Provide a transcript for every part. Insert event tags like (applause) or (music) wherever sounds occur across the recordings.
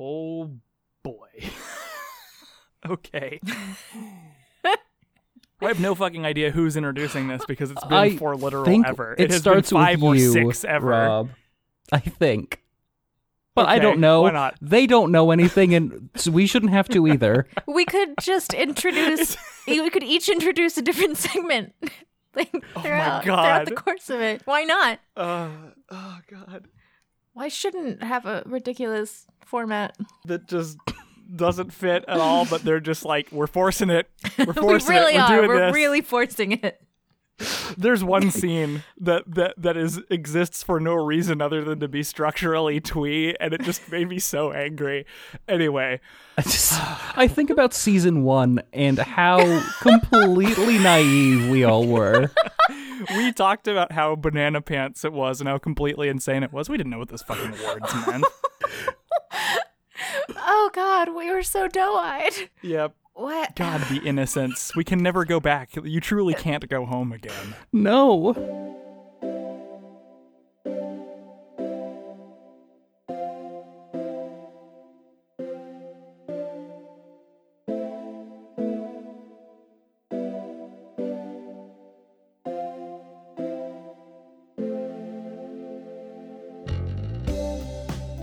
Oh boy. (laughs) okay. (laughs) I have no fucking idea who's introducing this because it's been I for literal think ever. It, has starts been five with or you, six ever. Rob. I think. But I don't know. why not? They don't know anything, and so we shouldn't have to (laughs) either. We could just introduce. we could each introduce a different segment. Like throughout, throughout the course of it. Why not? Uh, oh god. Why shouldn't have a ridiculous format? That just doesn't fit at all, but they're just like, we're forcing it. We're (laughs) We forcing really it. We're are. We're this. really forcing it. There's one (laughs) scene that that that is exists for no reason other than to be structurally twee, and it just made me so angry. Anyway, I just I think about season one and how (laughs) completely naive we all were. we talked about how banana pants it was and how completely insane it was. We didn't know what those fucking words meant. (laughs) Oh God, we were so doe-eyed. yep. What? God, the innocence. We can never go back. You truly can't go home again. No.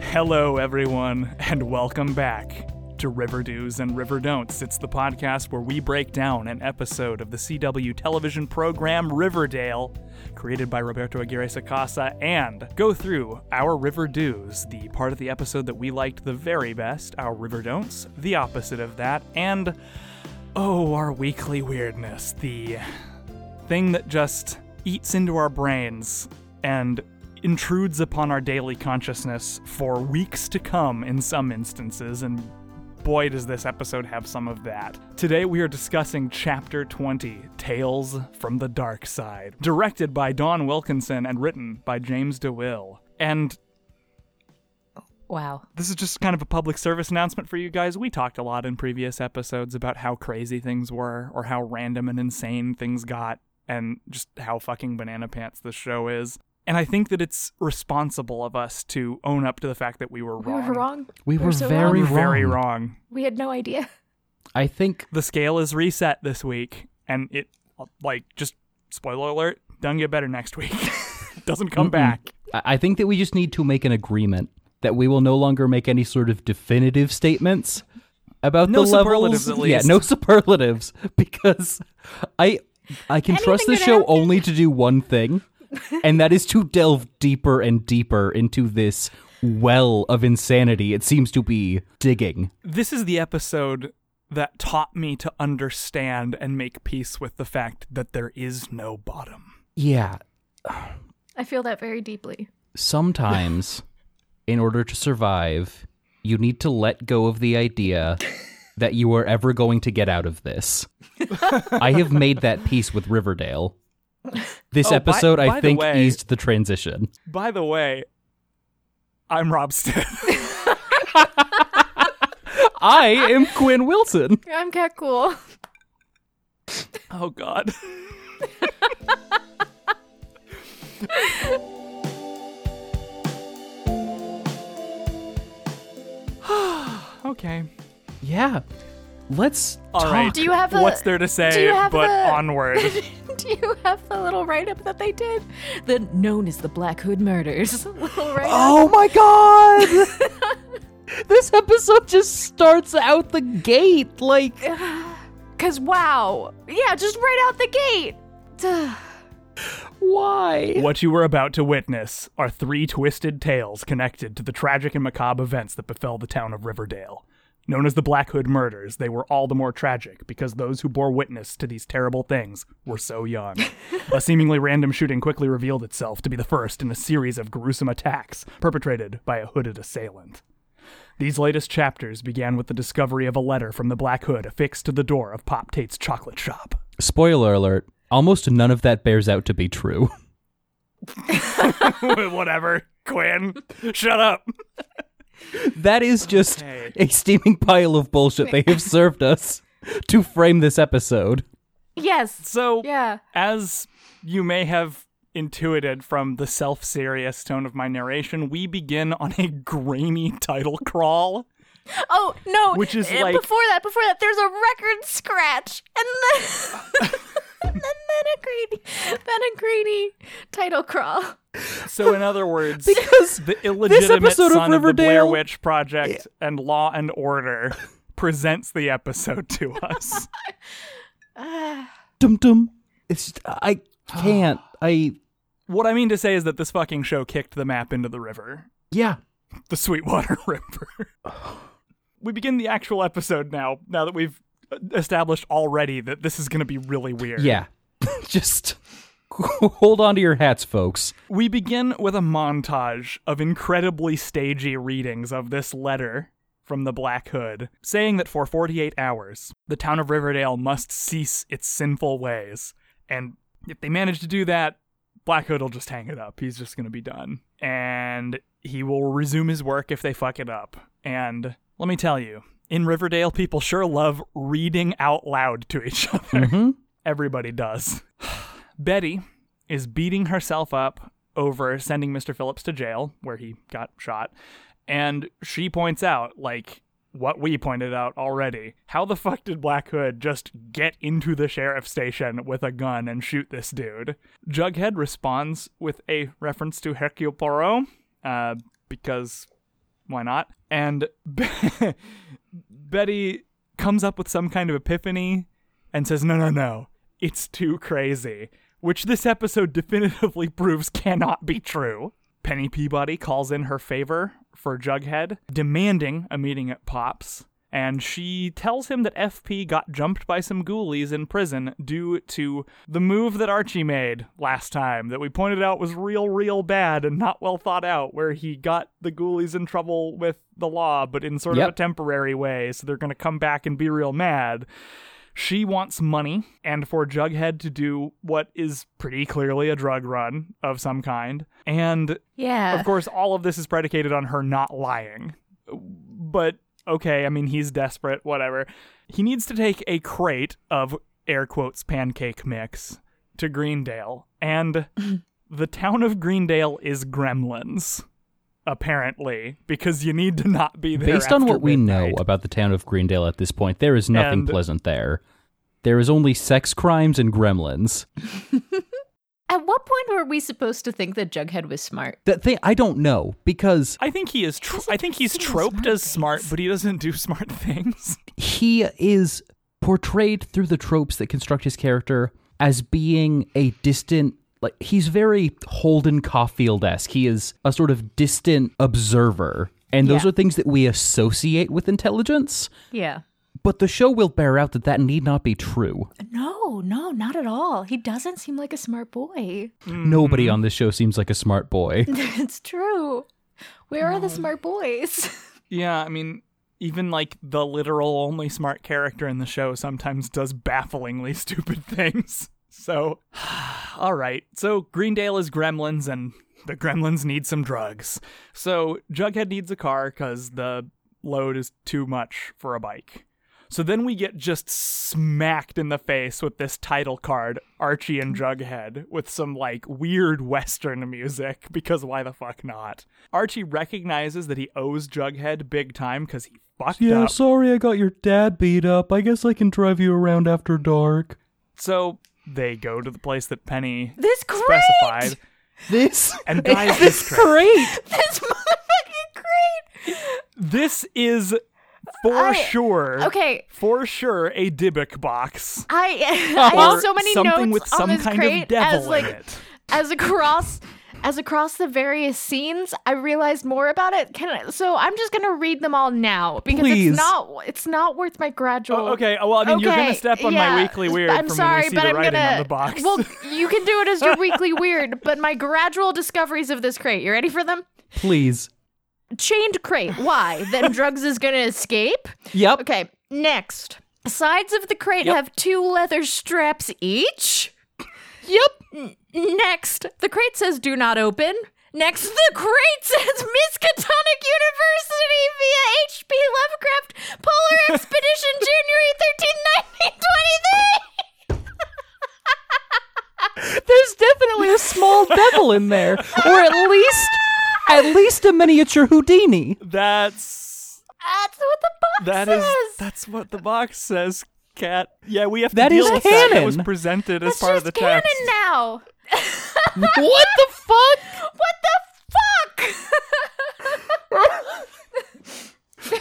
Hello, everyone, and welcome back to River Do's and River Don'ts. It's the podcast where we break down an episode of the CW television program Riverdale, created by Roberto Aguirre Sacasa, and go through our River Do's, the part of the episode that we liked the very best, our River Don'ts, the opposite of that, and oh, our weekly weirdness, the thing that just eats into our brains and intrudes upon our daily consciousness for weeks to come in some instances, and boy, does this episode have some of that. Today we are discussing Chapter 20 Tales from the Dark Side, directed by Dawn Wilkinson and written by James DeWille. And Wow. this is just kind of a public service announcement for you guys. We talked a lot in previous episodes about how crazy things were, or how random and insane things got, and just how fucking banana pants this show is. And I think that it's responsible of us to own up to the fact that we were wrong. We wrong. were wrong. We We're were so very wrong. very wrong. We had no idea. I think The scale is reset this week, and it, like, just spoiler alert, doesn't get better next week. (laughs) Doesn't come Mm-mm. back. I I think that we just need to make an agreement that we will no longer make any sort of definitive statements about No the levels. superlatives, at Yeah, no (laughs) superlatives because I I can trust the show happen. only to do one thing, and that is to delve deeper and deeper into this well of insanity it seems to be digging. This is the episode that taught me to understand and make peace with the fact that there is no bottom. Yeah, I feel that very deeply. sometimes in order to survive, you need to let go of the idea that you are ever going to get out of this. I have made that peace with Riverdale. (laughs) This Oh, episode, by I think, way- eased the transition. By the way, I'm Rob Stitt. (laughs) I am Quinn Wilson. (laughs) I'm cat cool. oh God. (sighs) okay. Yeah. Let's All talk. right. Do you have a- What's there to do say you have but the- (laughs) onward? Do you have the little write up that they did? The known as the Black Hood murders. (laughs) Oh my god! (laughs) this episode just starts out the gate like (sighs) Cause wow. Yeah, just right out the gate. Why? What you were about to witness are three twisted tales connected to the tragic and macabre events that befell the town of Riverdale. Known as the Black Hood murders, they were all the more tragic because those who bore witness to these terrible things were so young. (laughs) a seemingly random shooting quickly revealed itself to be the first in a series of gruesome attacks perpetrated by a hooded assailant. These latest chapters began with the discovery of a letter from the Black Hood affixed to the door of Pop Tate's chocolate shop. Spoiler alert, almost none of that bears out to be true. (laughs) (laughs) Whatever, Quinn. Shut up. That is just Okay. a steaming pile of bullshit they have served us to frame this episode. Yes. So, Yeah. as you may have intuited from the self serious tone of my narration, we begin on a grainy title crawl. Oh no! Which is like- before that. Before that, there's a record scratch, and then and (laughs) (laughs) then, then a greedy, then a greedy title crawl. So, in other words, (laughs) Because the illegitimate episode of son of, the Blair Riverdale- Witch Project and Law and Order presents the episode to us. (laughs) (sighs) Dum dum. It's just, I can't. (sighs) I what I mean to say is that this fucking show kicked the map into the river, yeah. the Sweetwater River. (sighs) we begin the actual episode now. Now that we've established already that this is going to be really weird. Yeah. (laughs) just (laughs) hold on to your hats, folks. We begin with a montage of incredibly stagey readings of this letter from the Black Hood, saying that for 48 hours, the town of Riverdale must cease its sinful ways. And if they manage to do that, Black Hood will just hang it up. He's just going to be done. And he will resume his work if they fuck it up. And let me tell you, in Riverdale, people sure love reading out loud to each (laughs) other. Mhm. Everybody does. Betty is beating herself up over sending Mr. Phillips to jail, where he got shot. And she points out, like, what we pointed out already. How the fuck did Black Hood just get into the sheriff's station with a gun and shoot this dude? Jughead responds with a reference to Hercule Poirot, uh, because why not? And (laughs) Betty comes up with some kind of epiphany and says, no, no, no, it's too crazy, which this episode definitively (laughs) proves cannot be true. Penny Peabody calls in her favor for Jughead, demanding a meeting at Pop's, and she tells him that FP got jumped by some ghoulies in prison due to the move that Archie made last time that we pointed out was real, real bad and not well thought out, where he got the ghoulies in trouble with the law, but in sort of a temporary way, so they're going to come back and be real mad. She wants money and for Jughead to do what is pretty clearly a drug run of some kind. And Yeah. of course, all of this is predicated on her not lying. But okay, I mean, he's desperate, whatever. He needs to take a crate of air quotes pancake mix to Greendale. And (laughs) the town of Greendale is gremlins. Apparently, because you need to not be there. Based on after what we know about the town of Greendale at this point, there is nothing And- pleasant there. There is only sex crimes and gremlins. (laughs) At what point were we supposed to think that Jughead was smart? That thing I don't know because I think he is. Tr- Doesn't I think he's do troped smart as smart, but he doesn't do (laughs) smart things. he is portrayed through the tropes that construct his character as being a distant like he's very Holden Caulfield esque. He is a sort of distant observer. And those Yeah. are things that we associate with intelligence. Yeah. But the show will bear out that that need not be true. No, no, not at all. He doesn't seem like a smart boy. Nobody mm-hmm. on this show seems like a smart boy. (laughs) it's true. Where are the smart boys? (laughs) Yeah, I mean, even like the literal only smart character in the show sometimes does bafflingly (laughs) stupid things. So, (sighs) all right. So Greendale is gremlins, and the gremlins need some drugs. So Jughead needs a car because the load is too much for a bike. So then we get just smacked in the face with this title card, Archie and Jughead, with some like weird Western music, because why the fuck not? Archie recognizes that he owes Jughead big time because he fucked up. Yeah, sorry I got your dad beat up. I guess I can drive you around after dark. So they go to the place that Penny this crate! specified. This And (laughs) guys, this this crate. great. This motherfucking crate! This is for I- sure. Okay. For sure, a Dybbuk box. I (laughs) I have so many something notes with on some this kind crate of devil as like in it. as across as across the various scenes, I realized more about it. Can I, so I'm just gonna read them all now because Please. it's not it's not worth my gradual. Oh, okay, well, I mean, you're gonna step on yeah, my weekly weird I'm sorry, we but I'm gonna, on the box. (laughs) Well, you can do it as your (laughs) weekly weird, but my gradual discoveries of this crate. You ready for them? Please. Chained crate. Why? then (laughs) drugs is gonna escape. Yep. Okay, next. Sides of the crate Yep. have two leather straps each. Yep. N- next, the crate says do not open. Next, the crate says Miskatonic University via H.P. Lovecraft Polar (laughs) Expedition January 13, 1923. There's definitely a small devil in there, or at least, at least a miniature Houdini. That's That's what That is says. that's that's what the box says, Cat. Yeah, we have to That deal is with that. That was canon. presented as part just of the canon text. now. (laughs) what the fuck? What the fuck?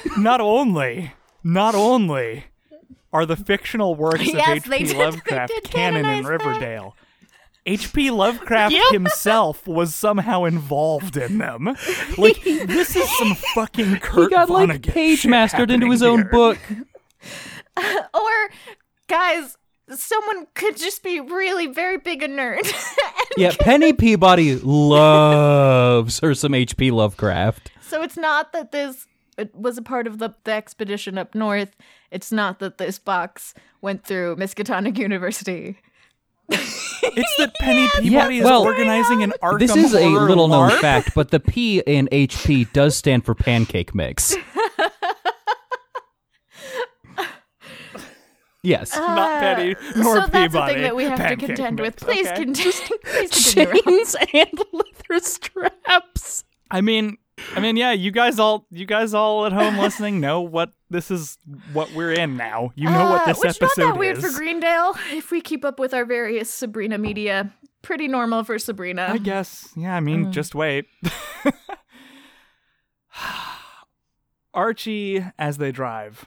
(laughs) Not only, not only are the fictional works Yes, of H.P. Lovecraft did canon in Riverdale. that. Riverdale. H.P. Lovecraft himself was somehow involved in them. (laughs) Like this is some fucking Kurt He got like Vonnegut page mastered into happening his own here. book. (laughs) (laughs) or, guys, someone could just be really very big a nerd. Yeah, Penny Peabody loves her some H.P. Lovecraft. so it's not that this it was a part of the, the expedition up north. It's not that this box went through Miskatonic University. It's that Penny (laughs) Peabody is well, organizing an Arkham This is a little known LARP. fact, but the P in HP does stand for pancake mix. (laughs) Yes. Not Penny nor Uh, so that's a Peabody. thing that we have Pancake to contend mix, with. Please okay? continue. (laughs) Please continue. Chains and leather straps. I mean, I mean, yeah. You guys all, you guys all at home listening know what this is. What we're in now. You know what Uh, this which episode not that weird is. for Greendale. If we keep up with our various Sabrina media, pretty normal for Sabrina. I guess. Yeah. I mean, just wait. (sighs) Archie, as they drive,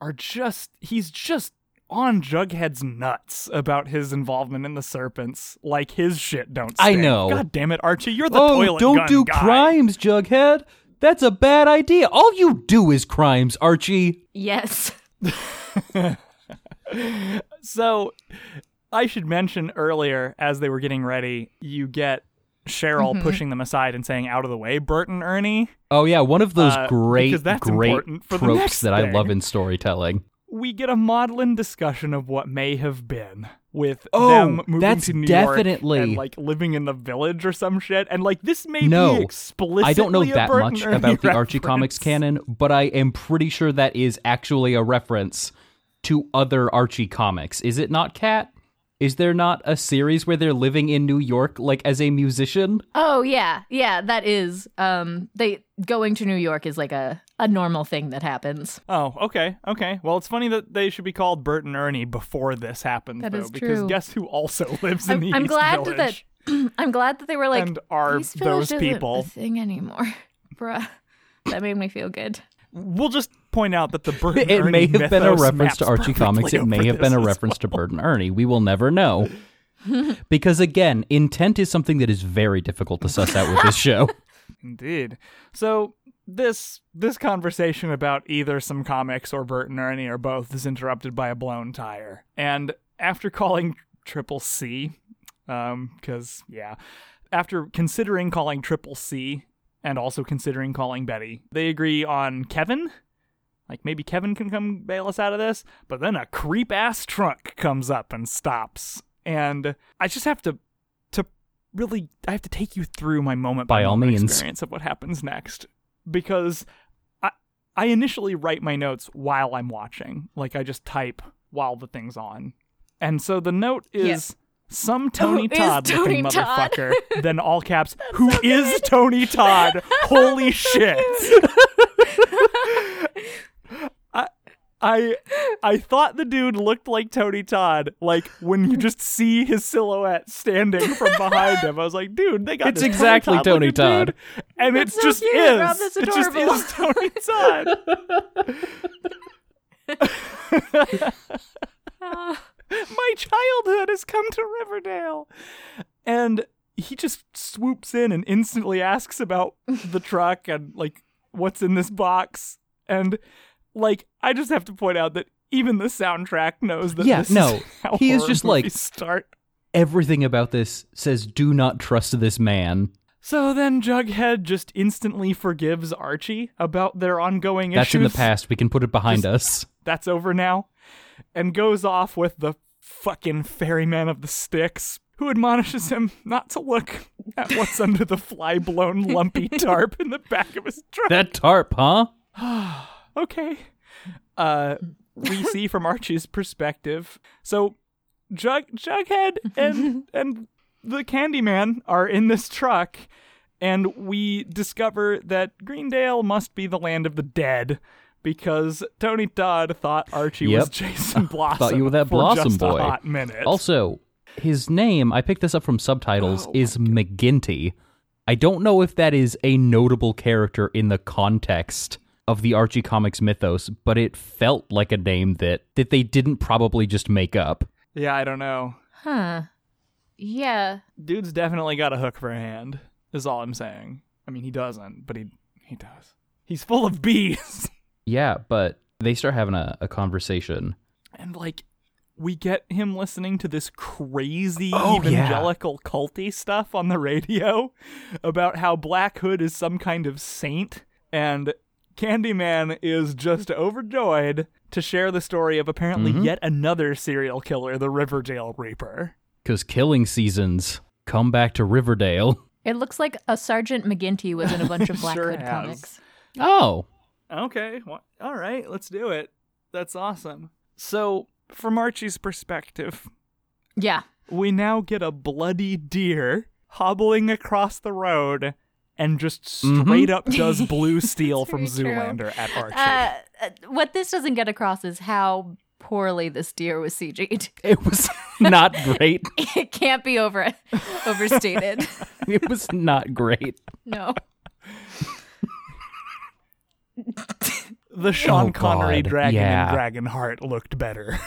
are just. He's just on Jughead's nuts about his involvement in the serpents. Like his shit don't. I know. God damn it, Archie! You're the Oh, toilet don't gun do guy. crimes, Jughead. That's a bad idea. All you do is crimes, Archie. Yes. (laughs) So, I should mention earlier, as they were getting ready, you get Cheryl Mm-hmm. pushing them aside and saying, "Out of the way, Bert and Ernie." Oh yeah, one of those Uh, great, that's great important for the tropes that I love in storytelling. We get a maudlin discussion of what may have been with Oh, them moving that's to New definitely- York and like living in the village or some shit. And like this may No, be explicitly I don't know a that Bert much and Ernie about the Archie comics canon, but I am pretty sure that is actually a reference to other Archie comics. Is it not, Cat? Is there not a series where they're living in New York, like as a musician? Oh yeah, yeah. That is. Um, they going to New York is like a a normal thing that happens. Oh, okay, okay. Well, it's funny that they should be called Bert and Ernie before this happens, That though, is because guess who also (laughs) lives in I'm, the I'm East glad Village? that (clears throat) I'm glad that they were like and are East Village those isn't people. a thing anymore, (laughs) bruh. That made me feel good. We'll just point out that the Bert (laughs) and It Ernie may have been a reference to Archie Comics. It may have been a this as reference to Bert and Ernie. We will never know. because again, intent is something that is very difficult to suss out with this show. Indeed. So this this conversation about either some comics or Bert and Ernie or both is interrupted by a blown tire. And after calling Triple C, um, because yeah, after considering calling Triple C and also considering calling Betty, they agree on Kevin. Like maybe Kevin can come bail us out of this, but then a creep ass trunk comes up and stops, and I just have to to really I have to take you through my moment By all moment means. experience of what happens next because I I initially write my notes while I'm watching, like I just type while the thing's on, and so the note is. Yes. Some Tony Todd looking motherfucker. then all caps. (laughs) Who is Tony Todd? Holy (laughs) shit! (laughs) I, I I thought the dude looked like Tony Todd, like when you just see his silhouette standing from behind him. I was like, dude, they got It's this exactly Tony Tony Todd, Todd. dude, and That's it so just cute, is. Rob, it just is Tony Todd. (laughs) (laughs) My childhood has come to Riverdale, and he just swoops in and instantly asks about the truck and like what's in this box and like I just have to point out that even the soundtrack knows that Yeah, this no, is (laughs) he is just like- start. Everything about this says do not trust this man. So then Jughead just instantly forgives Archie about their ongoing That's issues. in the past. We can put it behind Just- us. That's over now. And goes off with the fucking ferryman of the Styx, who admonishes him not to look at what's under the fly blown lumpy (laughs) tarp in the back of his truck. That tarp, huh? (sighs) (sighs) okay. Uh, we (laughs) see from Archie's perspective. So, Jug Jughead and (laughs) and the Candyman are in this truck, and we discover that Greendale must be the land of the dead because Tony Todd thought Archie was Jason Blossom. (laughs) Thought you were that Blossom boy. A hot minute. Also, his name, I picked this up from subtitles, Oh is McGinty. I don't know if that is a notable character in the context of the Archie Comics mythos, but it felt like a name that, that they didn't probably just make up. yeah, I don't know. Huh. Yeah. Dude's definitely got a hook for a hand. Is all I'm saying. I mean, he doesn't, but he he does. He's full of bees. (laughs) Yeah, but they start having a, a conversation. and like we get him listening to this crazy Oh, yeah. evangelical culty stuff on the radio about how Black Hood is some kind of saint and Candyman is just overjoyed to share the story of apparently Mm-hmm. yet another serial killer, the Riverdale Reaper. Because killing seasons come back to Riverdale. (laughs) It looks like a Sergeant McGinty was in a bunch of (laughs) Black Sure Hood has. comics. Oh, Okay, well, all right, let's do it. That's awesome. So, from Archie's perspective, Yeah. we now get a bloody deer hobbling across the road and just straight up does (laughs) blue steel from very true. Zoolander at Archie. Uh, uh, what this doesn't get across is how poorly this deer was CG'd. (laughs) it was not great. (laughs) It can't be over overstated. It was not great. No. the Sean Oh, Connery God, dragon yeah. in Dragonheart looked better.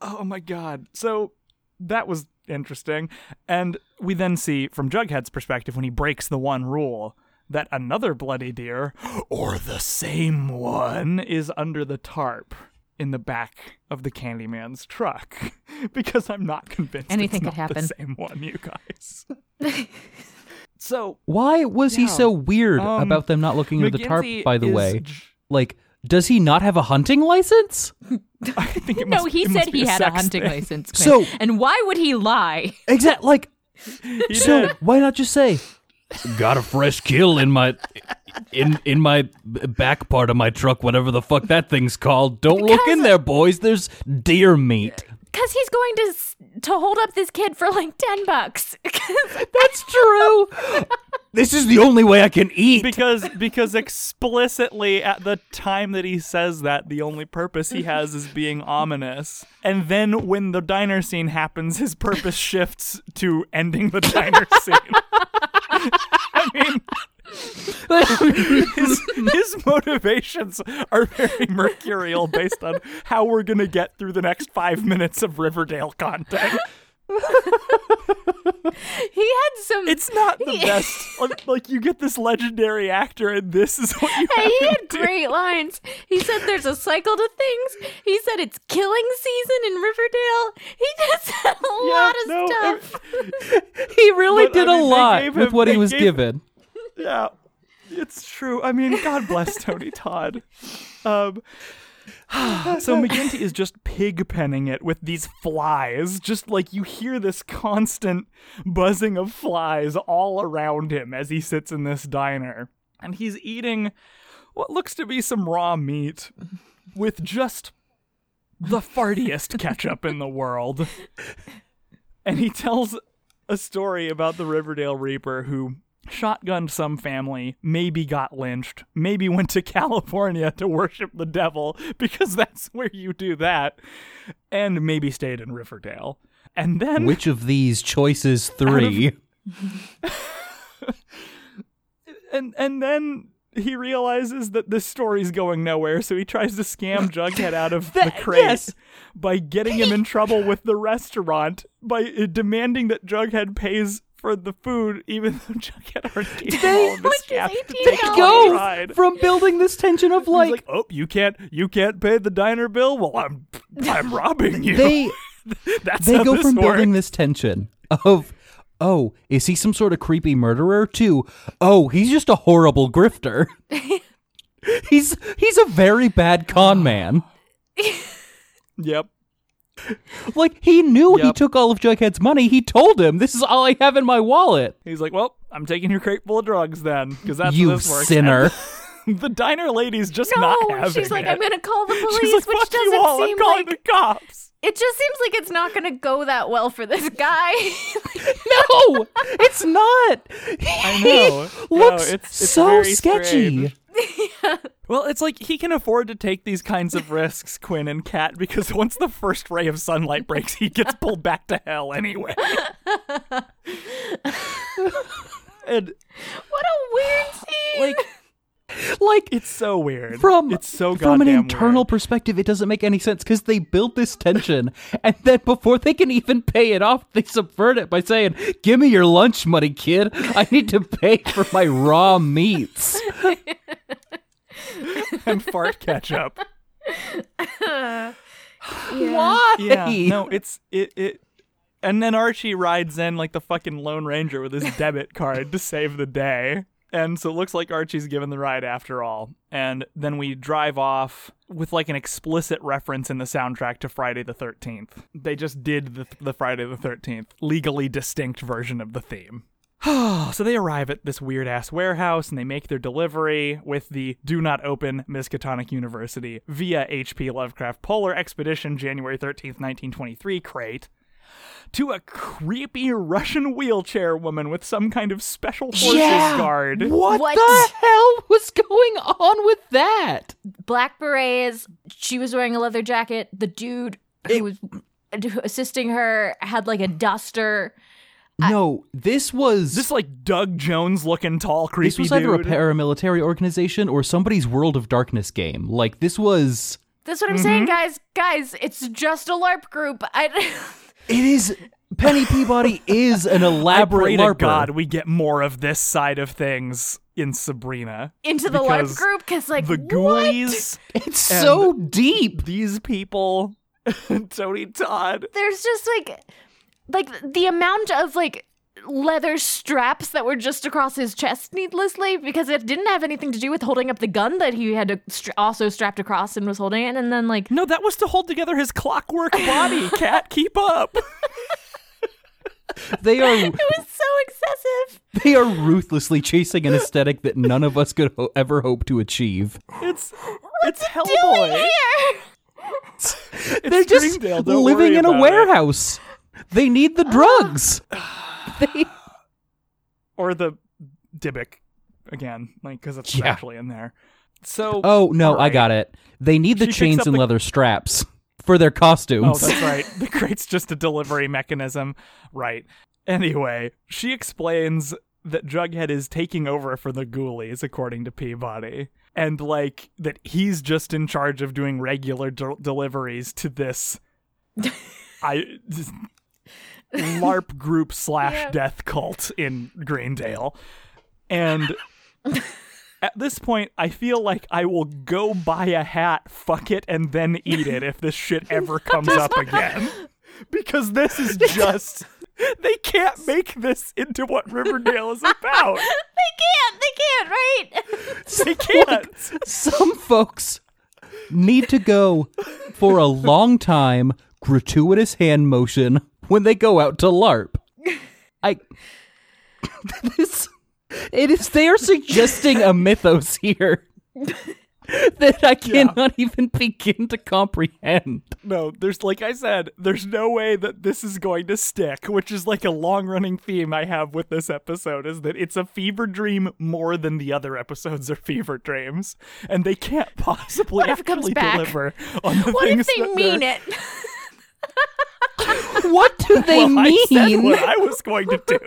oh my god. So that was interesting. And we then see from Jughead's perspective when he breaks the one rule that another bloody deer, or the same one, is under the tarp in the back of the Candyman's truck. (laughs) because I'm not convinced Anything it's could not the happen. same one, you guys. so Why was he so weird Um, about them not looking at the tarp, by the is way? j- Like, does he not have a hunting license? (laughs) I think it No, must, he it must said be he had a hunting thing. license. Quinn. So- and why would he lie? (laughs) Exactly. like so did. why not just say got a fresh kill in my in in my back part of my truck whatever the fuck that thing's called. Don't look in there boys. There's deer meat. Because he's going to to hold up this kid for like ten bucks. (laughs) That's true. this is the only way I can eat. because because explicitly at the time that he says that the only purpose he has is being ominous and then when the diner scene happens his purpose shifts to ending the diner scene (laughs) i mean his, his motivations are very mercurial based on how we're gonna get through the next five minutes of riverdale content he had some. it's not the best like, like you get this legendary actor and this is what you Hey, he him had do. great lines. He said there's a cycle to things. He said it's killing season in Riverdale. He just had a lot of no, stuff. (laughs) he really But, did a mean, they lot gave with what he was gave- given. Yeah, it's true. I mean, God bless (laughs) Tony Todd. Um, (sighs) so McGinty is just pig penning it with these flies. Just like you hear this constant buzzing of flies all around him as he sits in this diner. And he's eating what looks to be some raw meat with just the fartiest ketchup in the world. (laughs) And he tells a story about the Riverdale Reaper who shotgunned some family, maybe got lynched, maybe (laughs) went to California to worship the devil because that's where you do that, and maybe stayed in Riverdale. And then Which of these choices (laughs) three? (laughs) and and then he realizes that this story's going nowhere, so he tries to scam Jughead out of the crate yes. by getting him in trouble with the restaurant by uh, demanding that Jughead pays for the food, even though (laughs) Jughead already gave him all of his Which is cash to $18. take on the Go ride. from building this tension of like, like, oh, you can't, you can't pay the diner bill. Well, I'm, (laughs) I'm robbing you. they (laughs) That's they go this from building this tension of oh is he some sort of creepy murderer to oh he's just a horrible grifter he's he's a very bad con man Yep. Like he knew he took all of jughead's money he told him this is all i have in my wallet He's like, well, I'm taking your crate full of drugs then, because that's you this sinner (laughs) the diner lady's just no, not having she's like, it. I'm gonna call the police, (laughs) She's like, which fuck doesn't you all, seem I'm calling like the cops. it just seems like it's not gonna go that well for this guy. (laughs) No, it's not. I know. He No, looks it's- it's so sketchy. strange. (laughs) Well, it's like he can afford to take these kinds of risks, Quinn and Kat, because once the first ray of sunlight breaks, he gets pulled back to hell anyway. (laughs) and what a weird scene. like, Like it's so weird. from it's so from an internal weird. perspective, it doesn't make any sense because they build this tension, and then before they can even pay it off, they subvert it by saying, "Give me your lunch money, kid. I need to pay for my raw meats." (laughs) (laughs) and fart ketchup. (laughs) Why? Yeah, no, it's it it. And then Archie rides in like the fucking Lone Ranger with his (laughs) debit card to save the day. And so it looks like Archie's given the ride after all. And then we drive off with like an explicit reference in the soundtrack to Friday the 13th. They just did the, the Friday the 13th legally distinct version of the theme. (sighs) so they arrive at this weird ass warehouse and they make their delivery with the do not open Miskatonic University via HP Lovecraft Polar Expedition January 13th, 1923 crate to a creepy Russian wheelchair woman with some kind of special forces Yeah. guard. What, What? the hell was going on with that? Black berets. She was wearing a leather jacket. The dude who was assisting her had like a duster. No, this was This like Doug Jones looking tall creepy this was either a dude. paramilitary organization or somebody's World of Darkness game. Like this was That's what I'm saying, mm-hmm. guys. Guys, it's just a LARP group. I. (laughs) it is Penny Peabody is an (laughs) I elaborate pray to LARPer. God we get more of this side of things in Sabrina. into the LARP Because group because like The what? Ghoulies, It's so deep. these people, (laughs) Tony Todd. there's just like like the amount of like leather straps that were just across his chest needlessly because it didn't have anything to do with holding up the gun that he had to stra- also strapped across and was holding it and then like No, that was to hold together his clockwork body. (laughs) Cat, keep up. They are (laughs) it was so excessive they are ruthlessly chasing an aesthetic that none of us could ho- ever hope to achieve. It's it's doing Hellboy. here It's They're just Springdale, don't living in a warehouse. it. Warehouse. They need the drugs. (sighs) they (sighs) or the Dybbuk again, like because it's Yeah. actually in there. So Oh no, all I got it. They need the She picks chains up and the- leather straps for their costumes. Oh, costumes. that's right. The crate's just a delivery mechanism. Right. Anyway, she explains that Jughead is taking over for the ghoulies, according to Peabody. And, like, that he's just in charge of doing regular de- deliveries to this. (laughs) I. LARP group slash Yeah. death cult in Greendale. And. At this point, I feel like I will go buy a hat, fuck it, and then eat it if this shit ever (laughs) comes up again. Because this is (laughs) just. They can't make this into what Riverdale is about. (laughs) they can't they can't right They can't. Some folks need to go for a long time gratuitous hand motion when they go out to LARP. (laughs) I (laughs) this it is they are suggesting a mythos here (laughs) that I cannot even begin to comprehend. No, there's, like I said, there's no way that this is going to stick, which is like a long running theme I have with this episode is that it's a fever dream more than the other episodes are fever dreams. And they can't possibly actually deliver on the what things if they that mean it (laughs) What do (laughs) they well, I said what I was going to do. (laughs) what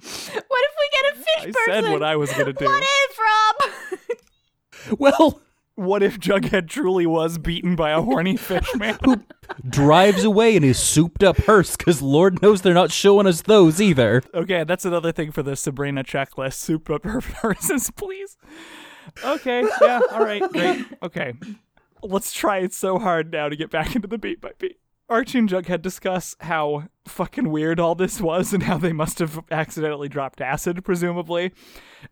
if we get a fish I person said what I was going to do. what if rob well, What if Jughead truly was beaten by a horny fish man? Who drives away in his souped up hearse because Lord knows they're not showing us those either. Okay, that's another thing for the Sabrina checklist. Soup up her verses, please. Okay, yeah, all right, great. Okay. Let's try it so hard now to get back into the beat by beat. Archie and Jughead discuss how fucking weird all this was and how they must have accidentally dropped acid, presumably.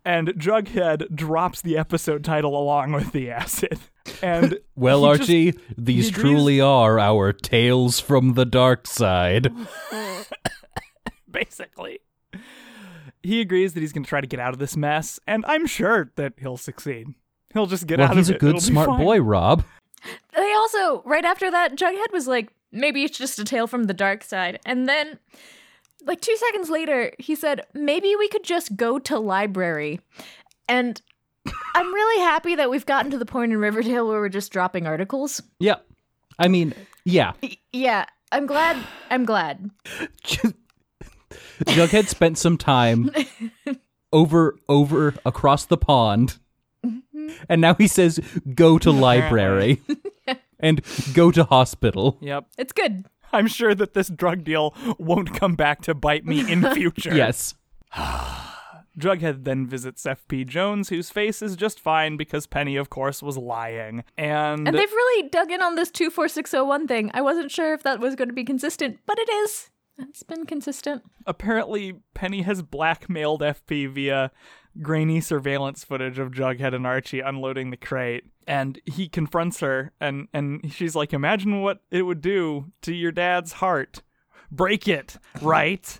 And Jughead drops the episode title along with the acid. (laughs) And Well, he just- Archie, these he- truly are our tales from the dark side. (laughs) basically. he agrees that he's going to try to get out of this mess, and I'm sure that he'll succeed. He'll just get well, out he's of a it. good, It'll be smart boy, Rob. They also, right after that, Jughead was like, maybe it's just a tale from the dark side. And then, like two seconds later, he said, maybe we could just go to library. And I'm really happy that we've gotten to the point in Riverdale where we're just dropping articles. Yeah. I mean, yeah. Yeah, I'm glad. I'm glad. (laughs) Jughead spent some time (laughs) over over across the pond. Mm-hmm. And now he says go to library (laughs) (laughs) and go to hospital. Yep. It's good. I'm sure that this drug deal won't come back to bite me in (laughs) future. Yes. (sighs) Drughead then visits FP Jones, whose face is just fine because Penny, of course, was lying. And, And they've really dug in on this 24601 thing. I wasn't sure if that was going to be consistent, but it is. It's been consistent. apparently Penny has blackmailed FP via grainy surveillance footage of Jughead and Archie unloading the crate. And he confronts her and, and she's like, Imagine what it would do to your dad's heart. Break it, right?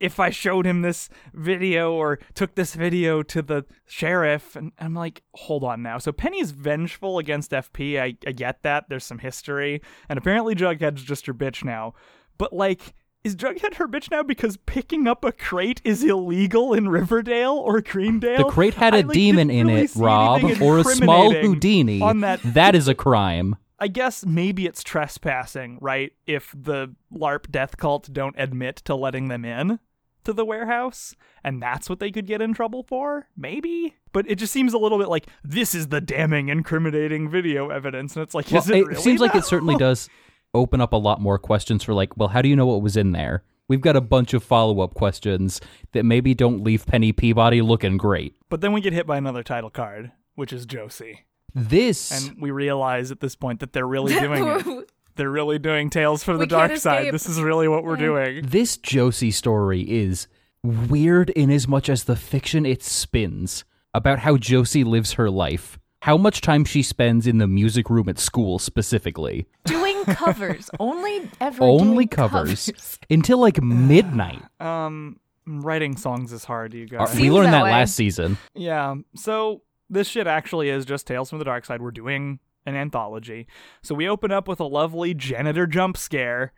If I showed him this video or took this video to the sheriff, and I'm like, hold on now. So Penny's vengeful against FP. I, I get that. There's some history. And apparently Jughead's just her bitch now. But like, is Jughead her bitch now because picking up a crate is illegal in Riverdale or Greendale? The crate had a I, like, demon in really it, Rob, or a small Houdini. On that, (laughs) that is a crime. I guess maybe it's trespassing, right? If the LARP death cult don't admit to letting them in to the warehouse, and that's what they could get in trouble for, maybe. But it just seems a little bit like this is the damning, incriminating video evidence, and it's like, Well, is it, really seems like it certainly (laughs) does open up a lot more questions for like, well, how do you know what was in there? We've got a bunch of follow-up questions that maybe don't leave Penny Peabody looking great. But then we get hit by another title card, which is Josie. This And we realize at this point that they're really doing it. They're really doing Tales from the We can't Dark Side. This is really what we're doing. this Josie story is weird in as much as the fiction it spins about how Josie lives her life. How much time she spends in the music room at school specifically. Doing covers. Only ever Only doing covers, until like midnight. (sighs) Um, writing songs is hard, you guys. we learned that that last season. Yeah. So this shit actually is just Tales from the Dark Side. We're doing an anthology. So we open up with a lovely janitor jump scare.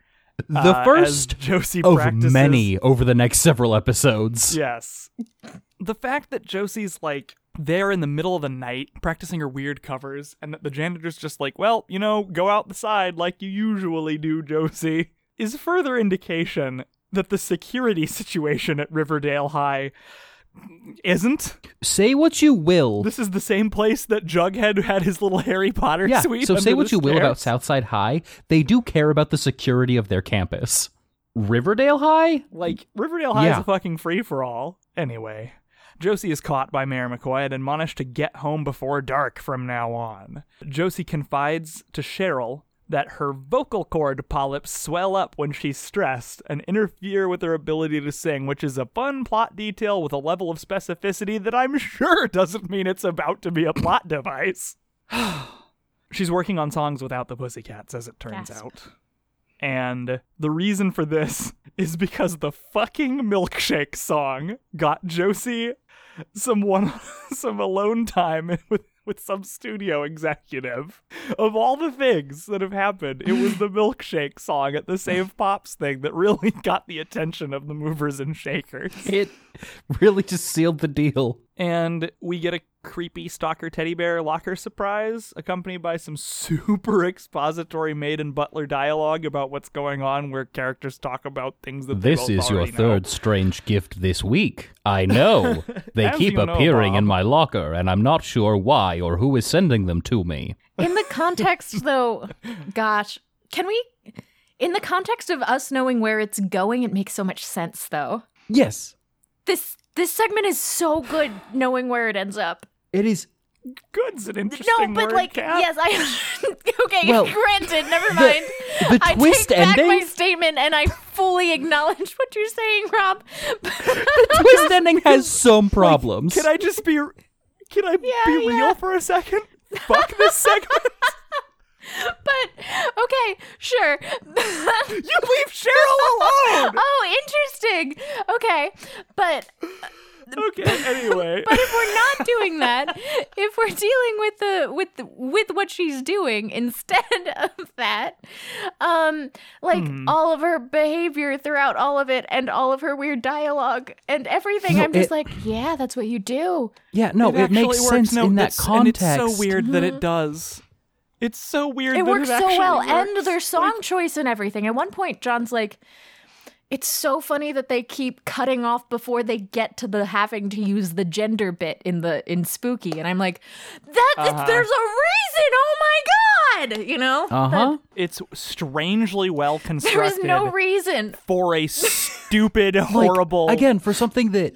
The uh, first Josie of practices. many over the next several episodes. Yes. The fact that Josie's like there in the middle of the night practicing her weird covers, and that the janitor's just like, well, you know, go out the side like you usually do, Josie, is further indication that the security (laughs) situation at Riverdale High isn't. Say what you will. This is the same place that Jughead had his little Harry Potter yeah, suite. so say what you will about. Southside High. They do care about the security of their campus. Riverdale High? Like, Riverdale High is a fucking free for all. Anyway, Josie is caught by Mayor McCoy and admonished to get home before dark from now on. Josie confides to Cheryl that her vocal cord polyps swell up when she's stressed and interfere with her ability to sing, which is a fun plot detail with a level of specificity that I'm sure doesn't mean it's about to be a plot (sighs) device. She's working on songs without the Pussycats, as it turns Gasp. out. And the reason for this (laughs) is because the fucking milkshake song got Josie some one (laughs) some alone time (laughs) with with some studio executive. Of all the things that have happened, it was the (laughs) milkshake song at the Save Pops thing that really got the attention of the movers and shakers. It really just sealed the deal. And we get a creepy stalker teddy bear locker surprise, accompanied by some (laughs) super expository maid and butler dialogue about what's going on, where characters talk about things that This both is your already know. third strange gift this week. I know. (laughs) They keep you know, appearing in my locker, and I'm not sure why or who is sending them to me. In the context, (laughs) though, gosh, can we? In the context of us knowing where it's going, it makes so much sense, though. Yes, This this segment is so good, knowing where it ends up. It is. Good's an interesting No, but word, like, Kat. yes, I. (laughs) okay, Well, granted. (laughs) Never mind. the I twist take back my statement, and I fully acknowledge what you're saying, Rob. (laughs) The twist ending has some problems. Can I just be? Can I Yeah, be real yeah. for a second? Fuck this segment. But okay, sure. You leave Cheryl alone. oh, interesting. Okay, but (laughs) okay. Anyway. (laughs) but if we're not doing that, if we're dealing with the with the, with what she's doing instead (laughs) of that, um, like Hmm. all of her behavior throughout all of it and all of her weird dialogue and everything, No, I'm just like, yeah, that's what you do. Yeah, no, it, actually makes sense No, in that it's- and context. it's so weird that it does. It's so weird. It that works it so well, works. and their song choice and everything. At one point, John's like, "It's so funny that they keep cutting off before they get to the having to use the gender bit in the in Spooky," and I'm like, "That Uh-huh. there's a reason! Oh my god!" You know, Uh huh. It's strangely well (laughs) there constructed is no reason. for a stupid, (laughs) horrible. Again, for something that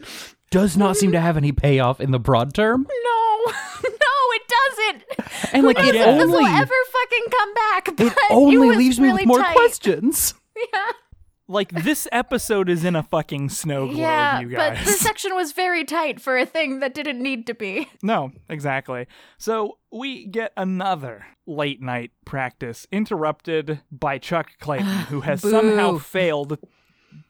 does not seem to have any payoff in the broad term, No, (laughs) no, it doesn't. and like Who it knows this will only ever fucking come back? it only was leaves me with more tight. questions. Yeah. Like this episode is in a fucking snow globe, Yeah, you guys. but (laughs) the section was very tight for a thing that didn't need to be. No, exactly. So we get another late night practice interrupted by Chuck Clayton, (sighs) who has somehow failed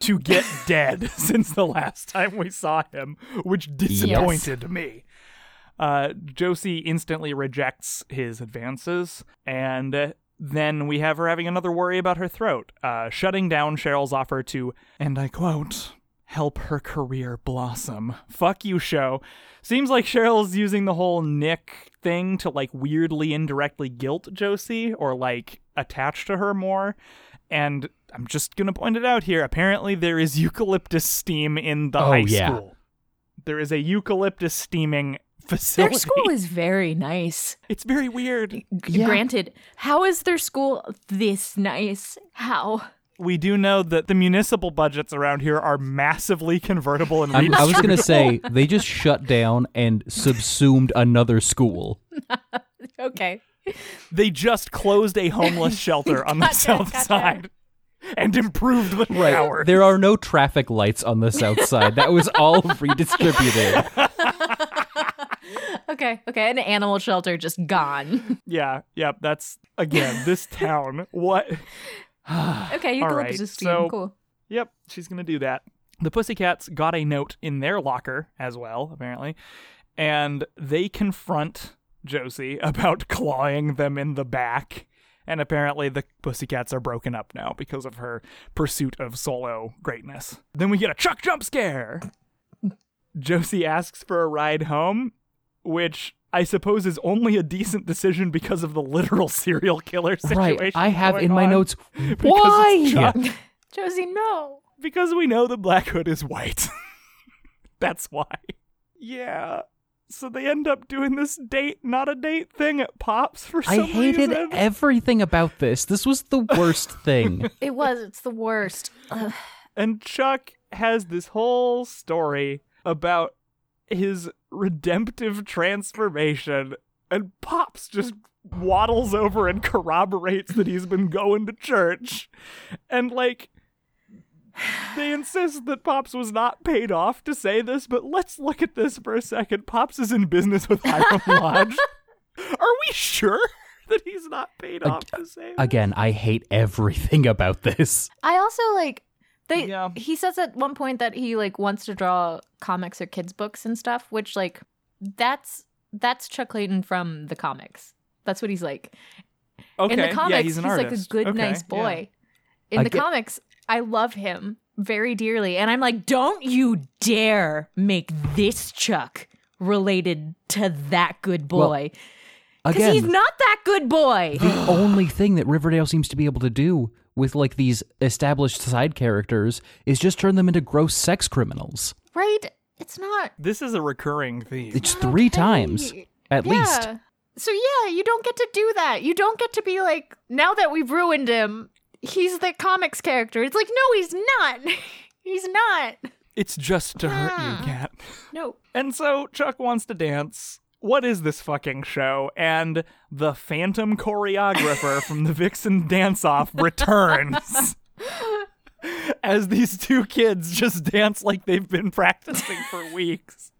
to get (laughs) dead (laughs) since the last time we saw him, which disappointed me. Uh, Josie instantly rejects his advances, and uh, then we have her having another worry about her throat, uh, shutting down Cheryl's offer to, and I quote, help her career blossom. Fuck you, show. Seems like Cheryl's using the whole Nick thing to like weirdly indirectly guilt Josie or like attach to her more. And I'm just gonna point it out here. Apparently, there is eucalyptus steam in the Oh, high yeah. school. There is a eucalyptus steaming facility. Their school is very nice. It's very weird. Yeah. Granted, how is their school this nice? How? We do know that the municipal budgets around here are massively convertible and I'm, I was gonna (laughs) say they just shut down and subsumed another school. (laughs) Okay. they just closed a homeless (laughs) shelter on the Gotcha, south gotcha. side and improved the shower. There are no traffic lights on the south side. That was all redistributed. Okay. Okay. An animal shelter just gone. (laughs) Yeah, yep. That's again this (laughs) town. What? (sighs) okay. Go right, to so- cool. Yep, she's gonna do that. The Pussycats got a note in their locker as well, apparently, and they confront Josie (laughs) about clawing them in the back. And apparently, the Pussycats are broken up now because of her pursuit of solo greatness. Then we get a Chuck jump scare. Josie asks for a ride home, which I suppose is only a decent decision because of the literal (laughs) serial killer situation. Right. I have going in my notes. (laughs) Why? Chuck. (laughs) Josie, no. Because we know the Black Hood is white. That's why. Yeah. So they end up doing this date, not a date thing at Pops for I hated reason. everything about this. This was the worst thing. It was. It's the worst. And Chuck has this whole story about his redemptive transformation, and Pops just waddles over and corroborates that he's been going to church. And like they insist that Pops was not paid off to say this, but let's look at this for a second. Pops is in business with Hiram (laughs) Lodge. Are we sure that he's not paid off to say that? Again, I hate everything about this. I also like they. Yeah. He says at one point that he like wants to draw comics or kids books and stuff, which like that's that's Chuck Clayton from the comics. That's what he's like. Okay, In the comics, yeah, he's an like a good, Okay, nice yeah. boy. In I the get- comics, I love him very dearly, and I'm like, don't you dare make this Chuck related to that good boy because he's not that good boy. the only thing that Riverdale seems to be able to do with like these established side characters is just turn them into gross sex criminals. right? It's not. This is a recurring theme. It's three okay. times at least. Yeah. So yeah, you don't get to do that. You don't get to be like, now that we've ruined him, he's the comics character. It's like, no, he's not. (laughs) he's not. It's just to hurt Yeah. you, Cat. No. And so Chuck wants to dance. What is this fucking show? And the phantom choreographer from the Vixen Dance Off returns. (laughs) As these two kids just dance like they've been practicing for (laughs) weeks.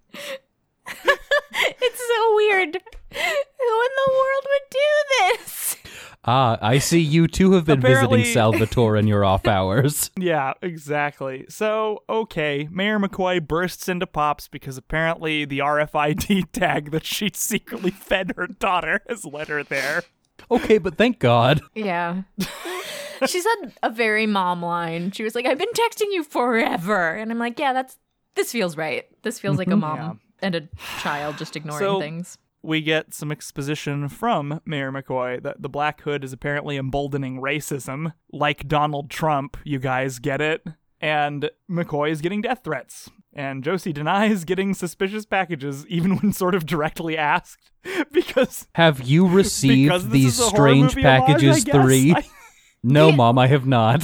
It's so weird. Who in the world would do this? Ah, I see you too have been Apparently- visiting Salvatore in your off hours. (laughs) Yeah, exactly. So, okay, Mayor McCoy bursts into pops because apparently the RFID (laughs) tag that she secretly fed her daughter has led her there. Okay, but thank God. Yeah. (laughs) she said a very mom line. She was like, I've been texting you forever. And I'm like, yeah, that's this feels right. This feels like a mom Yeah. and a child just (sighs) ignoring So- things. We get some exposition from Mayor McCoy that the Black Hood is apparently emboldening racism, like Donald Trump. You guys get it? And McCoy is getting death threats. And Josie denies getting suspicious packages, even when sort of directly asked, (laughs) because Have you (laughs) received these is a horror strange movie homage, packages three? I- (laughs) No, mom, I have not.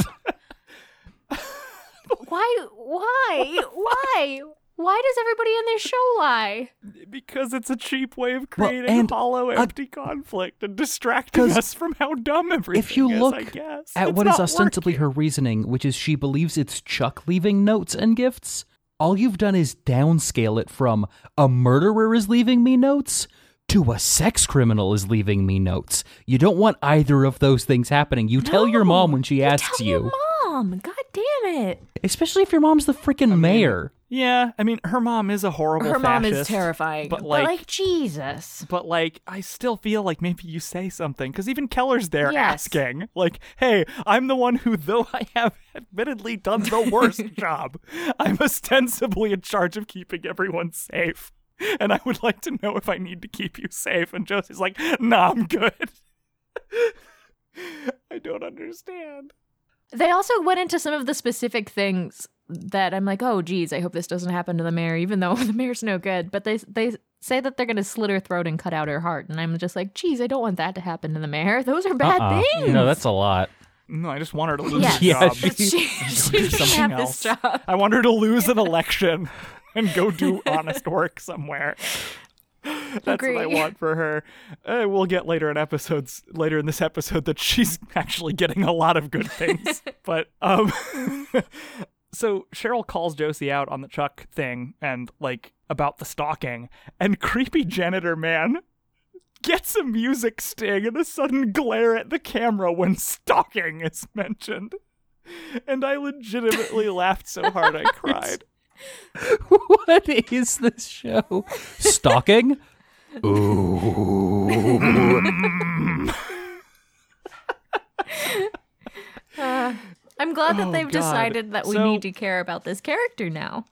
Why? Why? Why? Why does everybody in this show lie? Because it's a cheap way of Well, creating and, hollow, uh, empty conflict and distracting us from how dumb everything is. if you is, look I guess. at It's what is ostensibly working. her reasoning, which is she believes it's Chuck leaving notes and gifts, all you've done is downscale it from a murderer is leaving me notes to a sex criminal is leaving me notes. You don't want either of those things happening. You tell your mom when she you asks tell you, Your mom. God damn it. especially if your mom's the freaking mayor. Yeah, I mean, her mom is a horrible Her mom is terrifying. But But like, like, Jesus. but like, I still feel like maybe you say something because even Keller's there Yes. asking, like, "Hey, I'm the one who, though I have admittedly done the worst (laughs) job, I'm ostensibly in charge of keeping everyone safe." And I would like to know if I need to keep you safe. And Josie's like, nah, I'm good. (laughs) I don't understand. They also went into some of the specific things that I'm like, oh, geez, I hope this doesn't happen to the mayor, even though (laughs) the mayor's no good. But they they say that they're going to slit her throat and cut out her heart, and I'm just like, geez, I don't want that to happen to the mayor. Those are bad Uh-uh. things. No, that's a lot. No, I just want her to lose yes. her Yeah, job. (laughs) she- she, (laughs) she do shouldn't have else. this job. I want her to lose an election and go do honest work somewhere. That's what I want for her. Uh, we'll get later in episodes, later in this episode, that she's actually getting a lot of good things. but um, so Cheryl calls Josie out on the Chuck thing and like about the stalking, and (laughs) creepy janitor man gets a music sting and a sudden glare at the camera when stalking is (laughs) mentioned. And I legitimately (laughs) laughed so hard I cried. what is this show? Stalking? Ooh. Uh, I'm glad that Oh, they've God. decided that we So- need to care about this character now.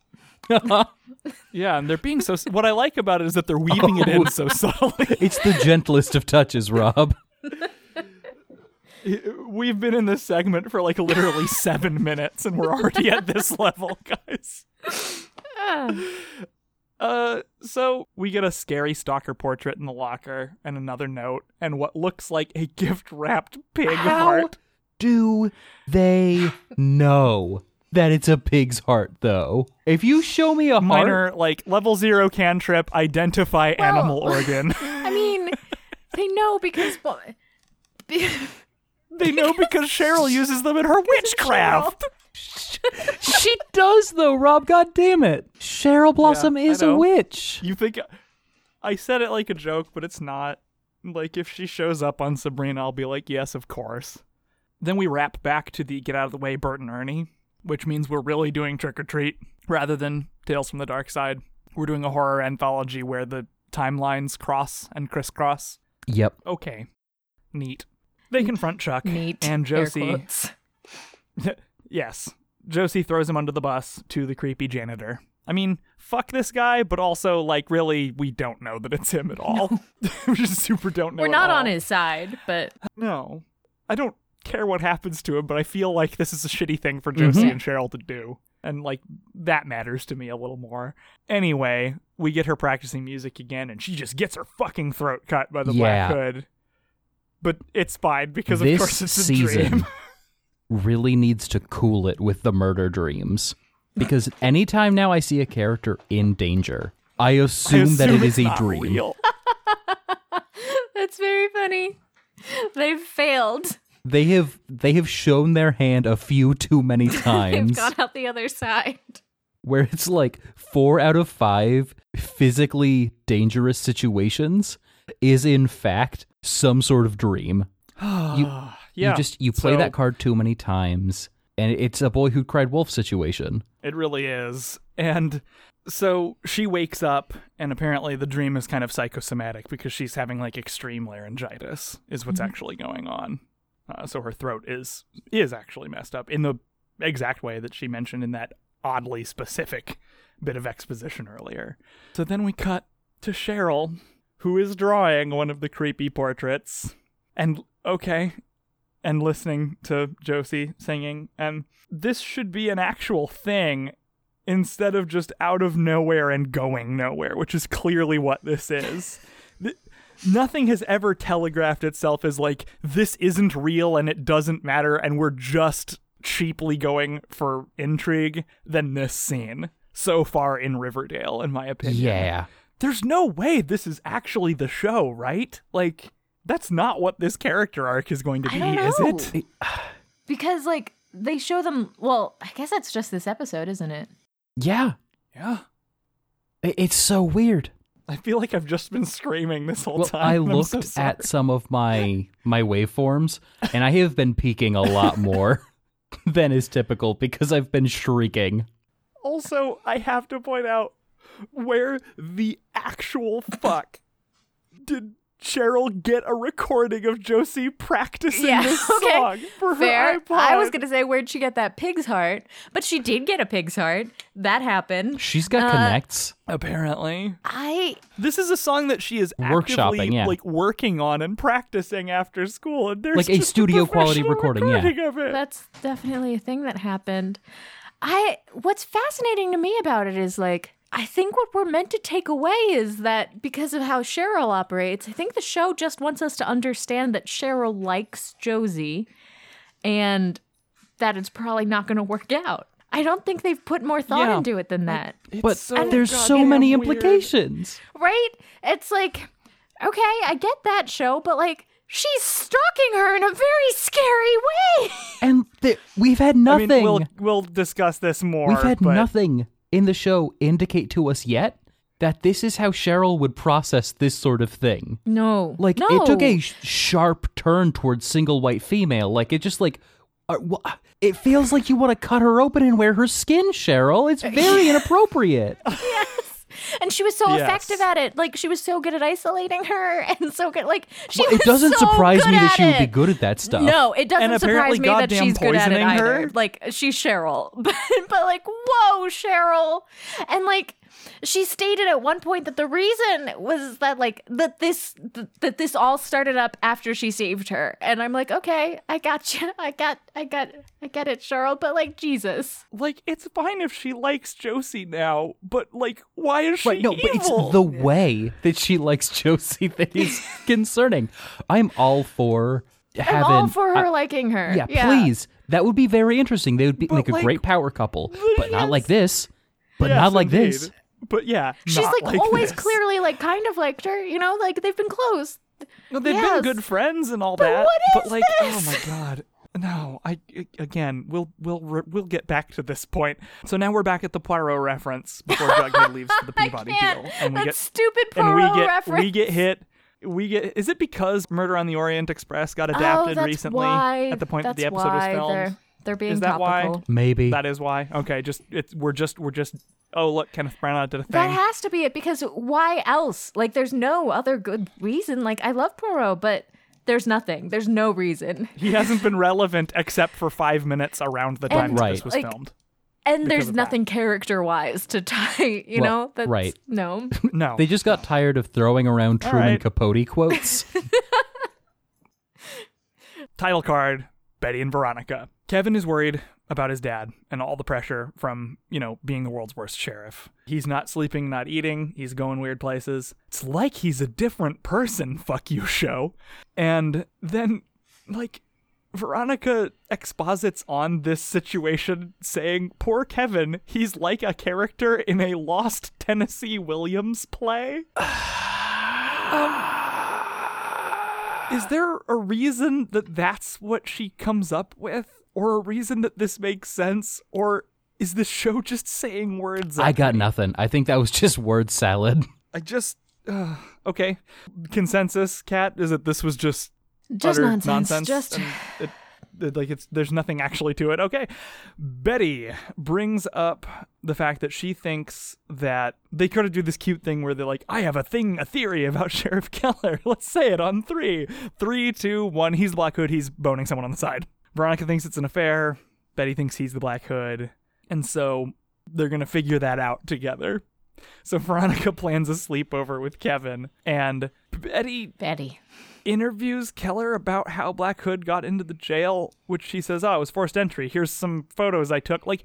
(laughs) Yeah, and they're being so. What I like about it is that they're weaving it in so subtly. (laughs) it's the gentlest of touches, Rob. We've been in this segment for like literally (laughs) seven minutes, and we're already at this level, guys. (sighs) Uh, so we get a scary stalker portrait in the locker, and another note, and what looks like a gift wrapped pig How heart. Do they know that it's a pig's heart, though? If you show me a heart, Minor, like level zero cantrip, identify animal organ. (laughs) I mean, they know because. well, they know because Cheryl uses them in her witchcraft. (laughs) she does, though, Rob. God damn it. Cheryl Blossom I is a witch. You think I said it like a joke, but it's not. Like if she shows up on Sabrina, I'll be like, "Yes, of course." Then we wrap back to the get out of the way Bert and Ernie, which means we're really doing trick or treat rather than Tales from the Dark Side. We're doing a horror anthology where the timelines cross and crisscross. Yep. Okay. Neat. They confront Chuck Neat. and air Josie. quotes. (laughs) yes. Josie throws him under the bus to the creepy janitor. I mean, fuck this guy, but also, like, really, we don't know that it's him at all. (laughs) we just super don't know. We're at not all. on his side, but No. I don't care what happens to him, but I feel like this is a shitty thing for Josie Mhm. and Cheryl to do. And, like, that matters to me a little more. Anyway, we get her practicing music again, and she just gets her fucking throat cut by the Yeah. Black Hood. But it's fine because, of this course, it's a season dream. (laughs) really needs to cool it with the murder dreams. Because (laughs) anytime now I see a character in danger, I I assume, that it's a dream. (laughs) that's very funny. They've failed. They have they have shown their hand a few too many times. (laughs) They've times gone out the other side. where it's like 4 out of 5 physically dangerous situations is in fact some sort of dream. (sighs) you yeah. you just you play so that card too many times, and it's a boy who cried wolf situation. It really is. And so she wakes up, and apparently the dream is kind of psychosomatic because she's having like extreme laryngitis, is what's mm-hmm. actually going on. Uh, so her throat is is actually messed up in the exact way that she mentioned in that oddly specific bit of exposition earlier. So then we cut to Cheryl, who is drawing one of the creepy portraits, and okay, and listening to Josie singing, and this should be an actual thing instead of just out of nowhere and going nowhere, which is clearly what this is. Th- Nothing has ever telegraphed itself as like this isn't real and it doesn't matter and we're just cheaply going for intrigue than this scene so far in Riverdale in my opinion. Yeah. There's no way this is actually the show, right? Like that's not what this character arc is going to be, is it? (sighs) Because like they show them. Well, I guess that's just this episode, isn't it? Yeah. Yeah. It's so weird. (laughs) I feel like I've just been screaming this whole Well, time. I looked so at some of my my waveforms, and I have been peaking a lot more (laughs) than is typical because I've been shrieking. Also, I have to point out where the actual fuck did Cheryl get a recording of Josie practicing Yeah, this (laughs) okay. song for Fair. her iPod? I was gonna say where'd she get that pig's heart, but she did get a pig's heart. That happened. She's got Uh, connects. Apparently, I this is a song that she is Workshopping, actively yeah. like working on and practicing after school, and there's Like a just studio quality professional recording, yeah. recording of it. that's definitely a thing that happened. I what's fascinating to me about it is like I think what we're meant to take away is that because of how Cheryl operates, I think the show just wants us to understand that Cheryl likes Josie and that it's probably not going to work out. I don't think they've put more thought Yeah. into it than that. It's But so there's so many weird. implications. Right? It's like, okay, I get that show, but like, she's stalking her in a very scary way. And th- we've had I nothing. mean, we'll we'll discuss this more. we've had but nothing in the show indicate to us yet that this is how Cheryl would process this sort of thing. No. Like no. it took a sh- sharp turn towards single white female. Like it just like uh, wha- it feels like you want to cut her open and wear her skin, Cheryl. It's (laughs) very inappropriate. And she was so Yes. effective at it. Like, she was so good at isolating her (laughs) and so good. Like, she Well, was it doesn't so surprise good me that she would be good at that stuff. No, it doesn't And surprise apparently me that she's good at it poisoning either. her. Like she's Cheryl, (laughs) but but like whoa, Cheryl, and like she stated at one point that the reason was that like that this th- that this all started up after she saved her, and I'm like, okay, I got you, (laughs) I got, I got, I get it, Cheryl, but like Jesus, like it's fine if she likes Josie now, but like why is she Right, no, but it's the way that she likes (laughs) Josie that is (laughs) concerning. I'm all for having. I'm all for her I- liking her. yeah, please. That would be very interesting. They would be But, like a like, great power couple, but not like this. But Yes, not like indeed. this. But yeah, She's not like, always this. clearly like kind of liked her, you know, like they've been close. No, they've Yes. been good friends and all But that. what but like, oh my god. No, I again, we'll we'll we'll get back to this point. So now we're back at the Poirot reference before Jughead leaves for the (laughs) Peabody deal, and we that get stupid and Poirot we get reference. we get hit. We get. Is it because Murder on the Orient Express got oh, adapted oh, recently why, at the point that the episode was filmed? They're, they're being Is that why? Maybe. That is why. Okay, just it's we're just we're just. Oh look, Kenneth Branagh did a thing. That has to be it because why else? Like, there's no other good reason. Like, I love Poirot, but there's nothing. There's no reason. (laughs) he hasn't been relevant except for five minutes around the time And, Right. this was like, filmed. And there's nothing character wise to tie, you Well, know? That's, right. No. (laughs) No, They just got tired of throwing around All Truman right. Capote quotes. (laughs) title card Betty and Veronica. Kevin is worried about his dad and all the pressure from, you know, being the world's worst sheriff. He's not sleeping, not eating, he's going weird places. It's like he's a different person, (laughs) fuck you, show. And then, like, Veronica exposits on this situation, saying, Poor Kevin, he's like a character in a lost Tennessee Williams play. (sighs) Um, is there a reason that that's what she comes up with? Or a reason that this makes sense? Or is this show just saying words? I got me? nothing. I think that was just word salad. (laughs) I just. Uh, okay. Consensus, Cat, is that this was just Just nonsense, nonsense. just- and it, it- like it's there's nothing actually to it. Okay, Betty brings up the fact that she thinks that they could do this cute thing where they're like, "I have a thing, a theory about (laughs) Sheriff Keller. Let's say it on three, three, two, one. He's Black Hood. He's boning someone on the side. Veronica thinks it's an affair. Betty thinks he's the Black Hood, and so they're gonna figure that out together. So (laughs) Veronica plans a sleepover with Kevin, and Betty Betty. interviews Keller about how Black Hood got into the jail, which she says, "Oh, it was forced entry. Here's some photos I took." Like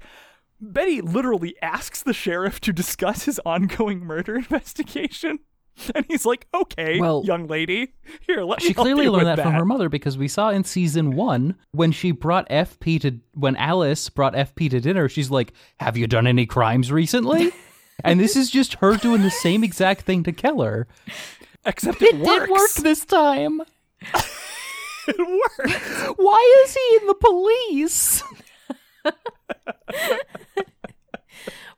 Betty literally asks the sheriff to discuss his ongoing murder (laughs) investigation. (laughs) And he's like, "Okay, Well- young lady, here, let me She help clearly learned with that, from her mother because we saw in season one when she brought FP to when Alice brought FP to dinner, she's like, "Have you done any crimes recently?" (laughs) and this is just her doing the same exact thing to Keller. Except it, It works. did work this time. (laughs) it works. Why is he in the police?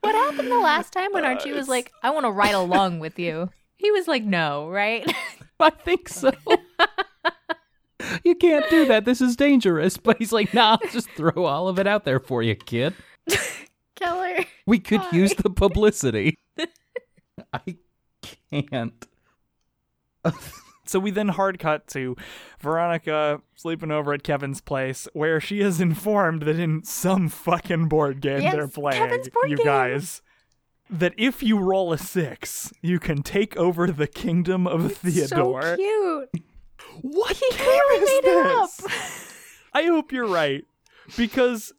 What happened the last time when Archie was like, I want to ride along with you? He was like, no, right? (laughs) I think so. you can't do that. This is dangerous. But he's like, nah, I'll just throw all of it out there for you, kid. (laughs) Keller. We could Why? use the publicity. (laughs) I can't. So we then hard cut to Veronica sleeping over at Kevin's place, where she is informed that in some fucking board game Yes, they're playing, Kevin's board you game. guys, that if you roll a six, you can take over the kingdom of Theodore. So cute. What He game clearly is made it up. this? I hope you're right, because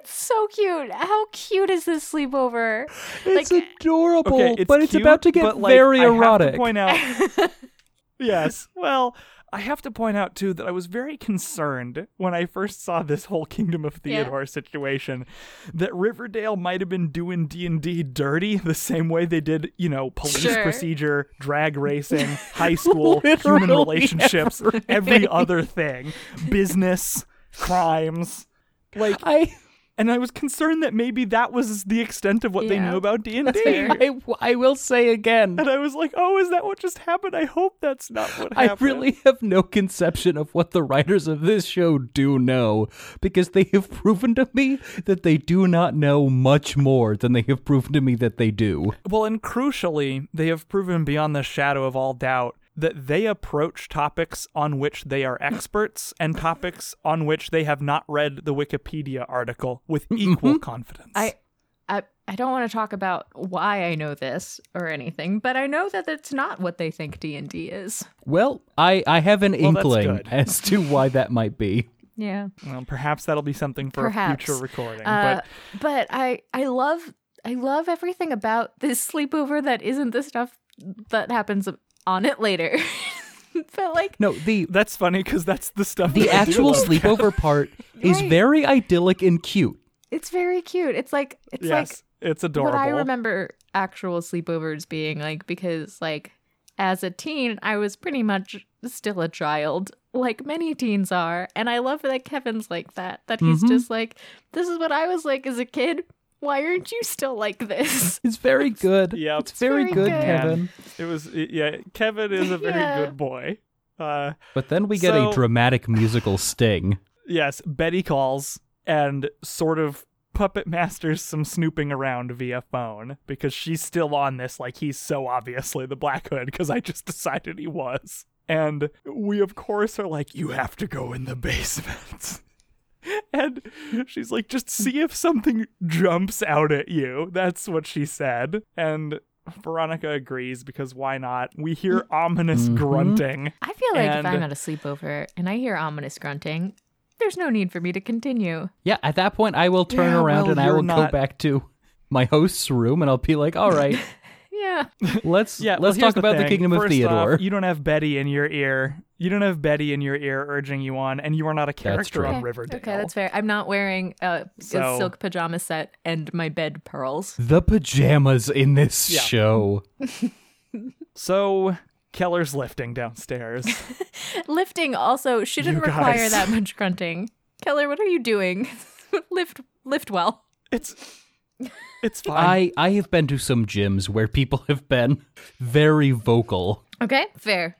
It's so cute. How cute is this sleepover? It's Like- adorable, okay, it's but it's about to get but, like, very I have to erotic. point out, (laughs) yes. Well, I have to point out too that I was very concerned when I first saw this whole Kingdom of Yeah. Theodore situation that Riverdale might have been doing D and D dirty the same way they did, you know, police Sure. procedure, drag racing, (laughs) high school, human relationships, every (laughs) other thing, business, crimes. Like, I, and I was concerned that maybe that was the extent of what they Yeah, knew about D and that's fair. D. I, I will say again, And I was like, oh, is that what just happened? I hope that's not what happened." I really have no conception of what the writers of this show do know because they have proven to me that they do not know much more than they have proven to me that they do. Well, and crucially, they have proven beyond the shadow of all doubt that they approach topics on which they are experts and topics on which they have not read the Wikipedia article with equal confidence. I, I, I don't want to talk about why I know this or anything, but I know that it's not what they think D and D is. Well, I, I have an Well, inkling as to why that might be. Yeah. well, perhaps that'll be something for Perhaps. a future recording. Uh, but but I I love I love everything about this sleepover that isn't the stuff that happens on it later. (laughs) but like No, the that's funny because that's the stuff. the that actual sleepover part (laughs) is Right. very idyllic and cute. it's very cute. It's like it's yes, like it's adorable. what I remember actual sleepovers being like because like as a teen I was pretty much still a child like many teens are and I love that Kevin's like that that he's Mhm. just like this is what I was like as a kid why aren't you still like this (laughs) It's very good. Yep. It's very, very good, good. Kevin. It was yeah. Kevin is a very Yeah. good boy. Uh, But then we get So- a dramatic musical sting. yes, Betty calls and sort of puppet masters some snooping around via phone because she's still on this like he's so obviously the Black Hood because I just (laughs) decided he was. And we of course are like you have to go in the basement. (laughs) (laughs) And she's like, just see if something jumps out at you. That's what she said. And Veronica agrees because why not? We hear ominous Mhm. grunting. I feel like And- if I'm at a sleepover and I hear ominous grunting, there's no need for me to continue. Yeah, at that point, I will turn Yeah, around well, and I will not- go back to my host's room and I'll be like, all right, (laughs) Yeah. let's Yeah, let's here's talk about the thing. kingdom of Theodore. Off, you don't have Betty in your ear. You don't have Betty in your ear urging you on, and you are not a character on Okay. Riverdale. Okay, that's fair. I'm not wearing a, So- a silk pajama set and my bed pearls. the pajamas in this Yeah. show. (laughs) So Keller's lifting downstairs. (laughs) Lifting also shouldn't You require guys. that much grunting. Keller, what are you doing? (laughs) lift lift well. it's it's fine. I I have been to some gyms where people have been very vocal. Okay, fair.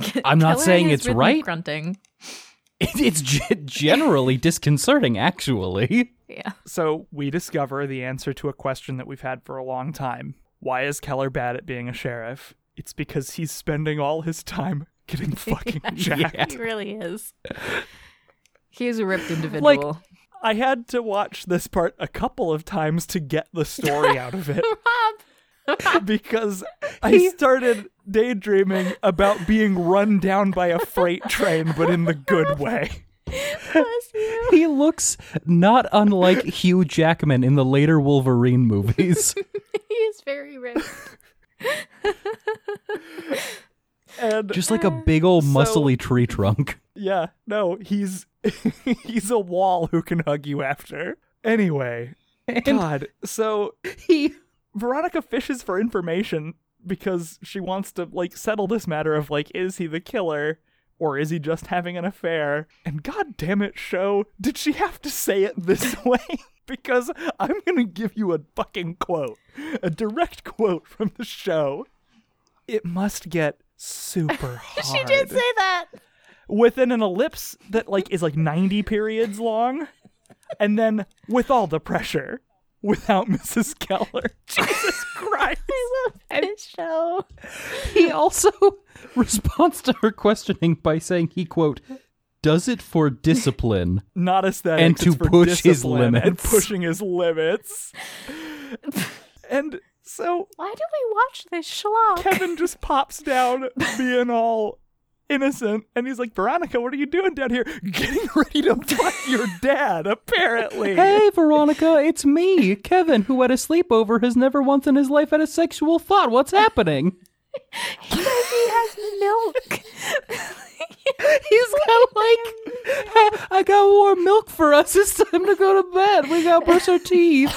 (laughs) I'm not saying it's right. Grunting. (laughs) It- it's ge- generally disconcerting, actually. Yeah. So we discover the answer to a question that we've had for a long time. Why is Keller bad at being a sheriff? It's because he's spending all his time getting (laughs) fucking jacked. He really is. He's a ripped individual. I had to watch this part a couple of times to get the story out of it Rob, (laughs) because I started daydreaming about being run down by a freight train, but in the good way. (laughs) He looks not unlike Hugh Jackman in the later Wolverine movies. (laughs) He is very ripped. And Just like a big old So- muscly tree trunk. yeah, no, he's he's a wall who can hug you after. Anyway, God, so He Veronica fishes for information because she wants to like settle this matter of like is he the killer or is he just having an affair? And god damn it, show, did she have to say it this (laughs) way? because I'm going to give you a fucking quote, a direct quote from the show. It must get super (laughs) hard. She did say that. within an ellipse that like is like 90 periods long and then with all the pressure without (laughs) Mrs. Keller. (laughs) Jesus Christ. I love this show. he also (laughs) responds to her questioning by saying he quote does it for discipline. Not aesthetic. And to push his limits, And limits. pushing his limits. and so Why do we watch this schlock? Kevin just pops down being all innocent and he's like, Veronica, what are you doing down here? (laughs) Getting ready to fuck your dad, apparently. Hey Veronica, it's me, Kevin, who at a sleepover has never once in his life had a sexual thought. What's happening? (laughs) he has milk. (laughs) He's got like, I got warm milk for us. It's time to go to bed. We got to brush our teeth.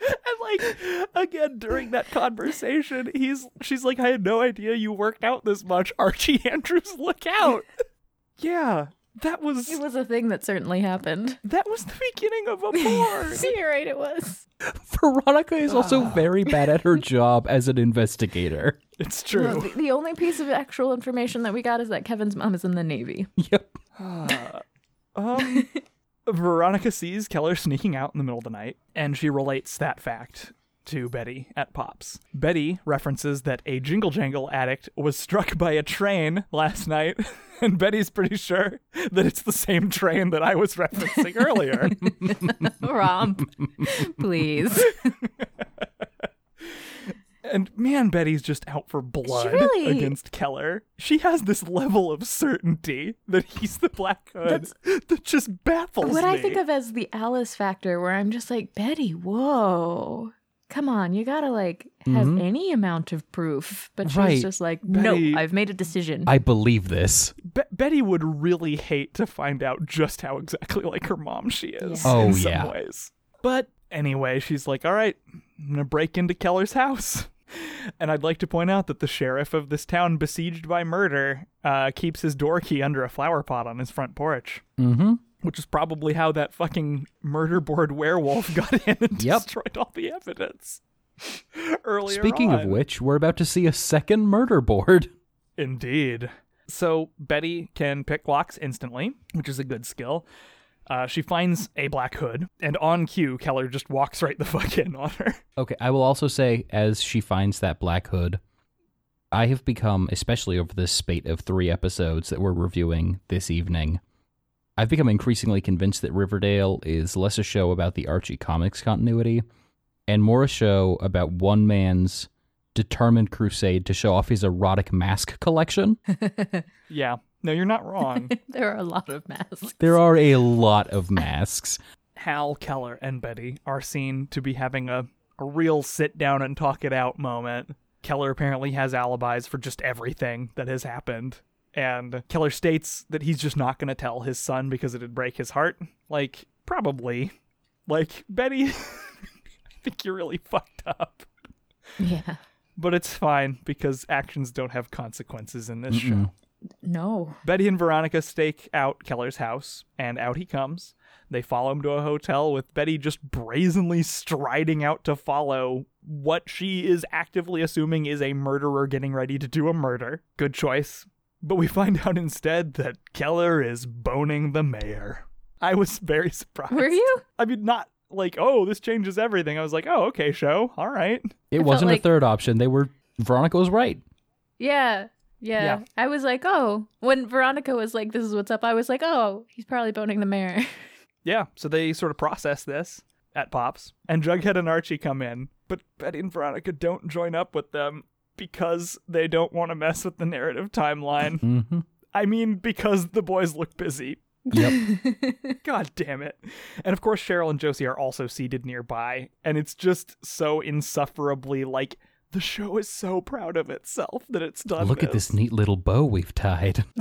And like again during that conversation, he's she's like, I had no idea you worked out this much. Archie (laughs) Andrews, look out. yeah. That was It was a thing that certainly happened. that was the beginning of a porn. (laughs) You're right, it was. Veronica is also very bad at her job as an investigator. it's No, true. the, the only piece of actual information that we got is that Kevin's mom is in the Navy. Yep. Um (laughs) Veronica sees Keller (laughs) sneaking out in the middle of the night, and she relates that fact to Betty at Pops. Betty references that a Jingle Jangle addict was struck by a train last night, (laughs) and Betty's pretty sure that it's the same train that I was referencing earlier. (laughs) Romp, please. And man, Betty's just out for blood really- against Keller. She has this level of certainty that he's the Black Hood that just baffles what me. What I think of as the Alice factor, where I'm just like, Betty, whoa. Come on, you gotta like have mm-hmm. any amount of proof. But she's Right. just like, Betty- no, I've made a decision. I believe this. Be- Betty would really hate to find out just how exactly like her mom she is. Yeah. Oh, in some yeah. ways. But anyway, she's like, "All right, I'm gonna break into Keller's house." (laughs) And I'd like to point out that the sheriff of this town, besieged by murder, uh, keeps his door key under a flower pot on his front porch, Mm-hmm. which is probably how that fucking murder board werewolf (laughs) got in and Yep. destroyed all the evidence. (laughs) Earlier Speaking of which, we're about to see a second murder board. Indeed. So Betty can pick locks instantly, which is a good skill. Uh, she finds a black hood, and on cue, Keller just walks right the (laughs) fuck in on her. Okay, I will also say, as she finds that black hood, I have become, especially over this spate of three episodes that we're reviewing this evening, I've become increasingly convinced that Riverdale is less a show about the Archie comics continuity and more a show about one man's determined crusade to show off his erotic mask collection. (laughs) Yeah, no, you're not wrong. (laughs) there are a lot of masks. There are a lot of masks. Hal, Keller, and Betty are seen to be having a, a real sit down and talk it out moment. Keller apparently has alibis for just everything that has happened. And Keller states that he's just not going to tell his son because it'd break his heart. Like, probably. Like, Betty, (laughs) I think you're really fucked up. Yeah. But it's fine because actions don't have consequences in this show. No. Betty and Veronica stake out Keller's house, and out he comes. They follow him to a hotel with Betty just brazenly striding out to follow what she is actively assuming is a murderer getting ready to do a murder. Good choice. But we find out instead that Keller is boning the mayor. I was very (laughs) surprised. Were you? I mean, not like, oh, this changes everything. I was like, oh, okay, show. All right. It felt wasn't like- a third option. They were Veronica was right. Yeah. Yeah. Yeah. I was like, oh, when Veronica was like, this is what's up, I was like, oh, he's probably boning the mayor. (laughs) Yeah, so they sort of process this at Pops, and Jughead and Archie come in, but Betty and Veronica don't join up with them because they don't want to mess with the narrative timeline. (laughs) hmm I mean, because the boys look busy. Yep. (laughs) God damn it. And of course, Cheryl and Josie are also seated nearby, and it's just so insufferably like the show is so proud of itself that it's done. Look at this neat little bow we've tied. (laughs)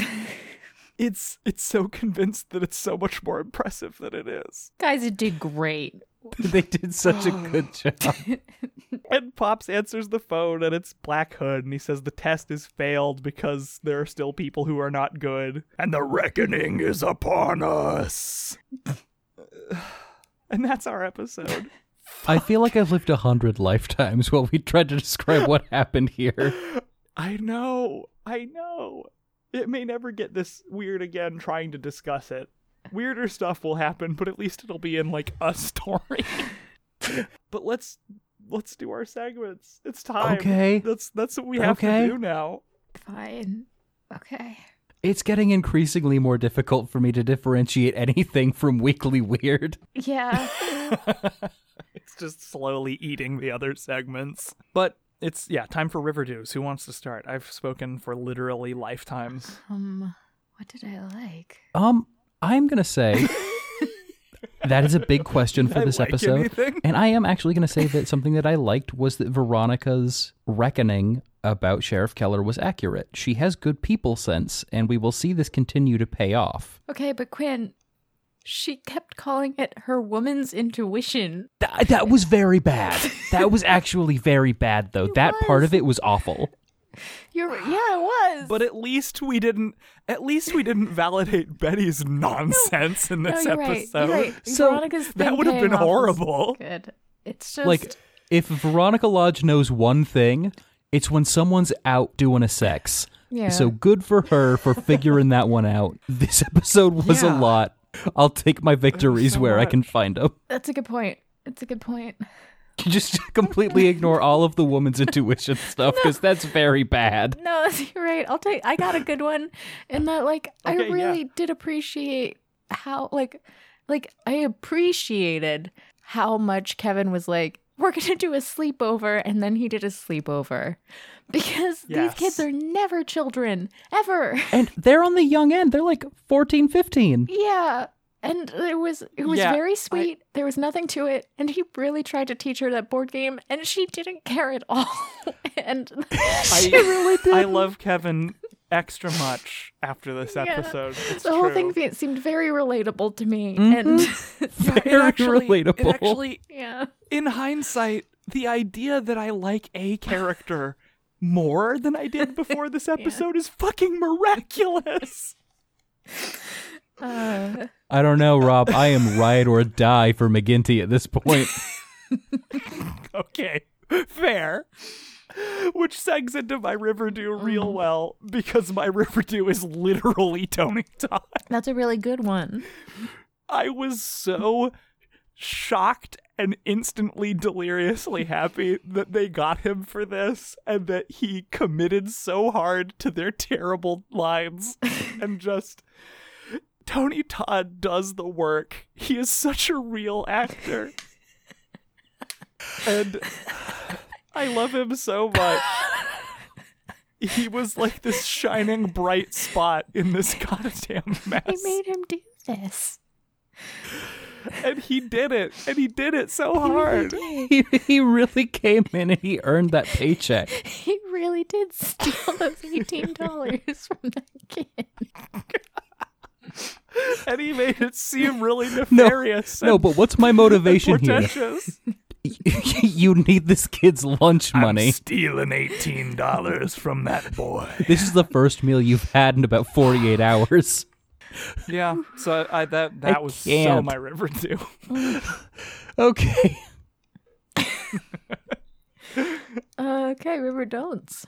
It's it's so convinced that it's so much more impressive than it is. Guys, it did great. (laughs) they did such a good (sighs) job. And Pops answers the phone and it's Black Hood and he says the test is failed because there are still people who are not good. And the reckoning is upon us. (sighs) and that's our episode. I feel like I've lived a hundred lifetimes while we tried to describe what happened here. (laughs) I know. I know. It may never get this weird again trying to discuss it. Weirder stuff will happen, but at least it'll be in like a story. (laughs) but let's let's do our segments. It's time. Okay. That's that's what we have Okay. to do now. Fine. Okay. It's getting increasingly more difficult for me to differentiate anything from weekly weird. Yeah. (laughs) it's just slowly eating the other segments. But it's yeah, time for Riverdews. Who wants to start? I've spoken for literally lifetimes. um, what did I like? Um, I'm gonna say (laughs) that is a big question for I this like episode. anything? And I am actually going to say that something that I liked was that Veronica's reckoning about Sheriff Keller was accurate. She has good people sense, and we will see this continue to pay off. Okay, but Quinn, she kept calling it her woman's intuition. Th- that was very bad. That was (laughs) actually very bad, though. It that part of it was awful. You're yeah, it was. But at least we didn't. At least we didn't validate Betty's (laughs) nonsense in no, this you're right. episode. You're right. So, Veronica's that would have been horrible. Good. It's just Like, if Veronica Lodge knows one thing, it's when someone's out doing a sex. yeah. So good for her for figuring that one out. This episode was Yeah. a lot. I'll take my victories so where I can find them. that's a good point. It's a good point. (laughs) Just completely ignore all of the woman's intuition (laughs) stuff because that's very bad. No, (laughs) you're right. I'll take. I got a good one, in that like I Okay, yeah. really did appreciate how like like I appreciated how much Kevin was like. We're gonna do a sleepover, and then he did a sleepover, because these kids are never children ever. And they're on the young end. They're like 14, 15. Yeah. And it was it was Yeah, very I- sweet. there was nothing to it, and he really tried to teach her that board game, and she didn't care at all. (laughs) and (laughs) she really did. (laughs) I love Kevin extra much after this Yeah. episode. It's the whole true. thing seemed very relatable to me, Mhm. and Yeah, Very actually- it relatable. actually, yeah, in hindsight, the idea that I like a character more than I did before this episode is fucking miraculous. Uh, I don't know, Rob. I am ride or die for McGinty at this point. (laughs) Okay, fair. Which segs into my Riverdew real well because my Riverdew is literally Tony Todd. that's a really good one. I was so shocked and instantly deliriously happy that they got him for this and that he committed so hard to their terrible lines (laughs) and just Tony Todd does the work. He is such a real actor. and I love him so much. He was like this shining bright spot in this (laughs) goddamn mess He made him do this. and he did it and he did it so hard he, he really came in and he earned that paycheck. He really did steal those eighteen dollars from that kid. (laughs) (laughs) and he made it seem really (laughs) nefarious No, and but what's my motivation here? pretentious (laughs) you need this kid's lunch money. stealing eighteen dollars from that boy. This is the first meal you've had in about 48 hours. Yeah, so I that that I was so can't. my river too. Okay. Okay, River Don'ts.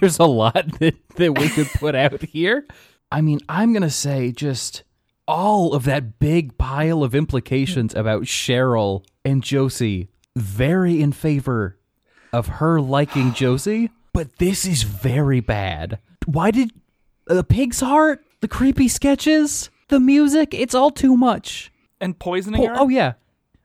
There's a lot that, that we could put out here. I mean, I'm going to say just all of that big pile of implications hmm. about Cheryl and Josie, very in favor of her liking (gasps) Josie, but this is very bad. Why did the pig's heart, the creepy sketches, the music, it's all too much. And poisoning Oh, her. oh yeah.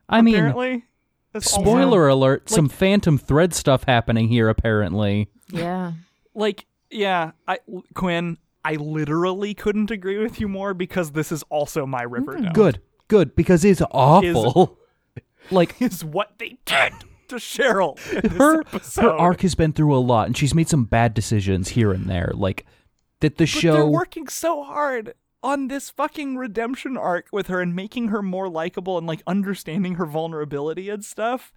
I mean, apparently. That's also- spoiler alert, some phantom thread stuff happening here apparently. Yeah. like yeah i quinn i literally couldn't agree with you more because this is also my river Good. Good. Because it's awful. (laughs) like (laughs) is what they did to cheryl in this her her arc has been through a lot and she's made some bad decisions here and there like that the but they're show working so hard on this fucking redemption arc with her and making her more likable and like understanding her vulnerability and stuff.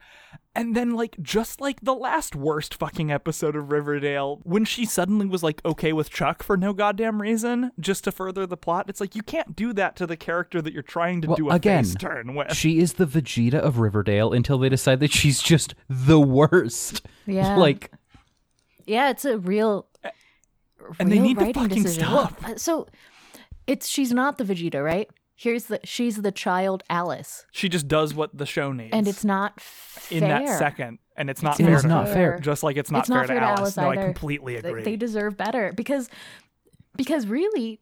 And then like just like the last worst fucking episode of Riverdale when she suddenly was like okay with Chuck for no goddamn reason just to further the plot. It's like you can't do that to the character that you're trying to Well, do a again, face turn with. she is the Vegeta of Riverdale until they decide that she's just the worst. Yeah. (laughs) like Yeah, it's a real. And they need to fucking decision. stop. Well, uh, so, it's she's not the Vegeta, right? Here's the she's the child Alice, she just does what the show needs. and it's not fair. in that second and it's not It's fair It is to not her. fair. Just like it's not It's fair not fair to to Alice. Alice no, I either. completely They- agree. They deserve better because because really,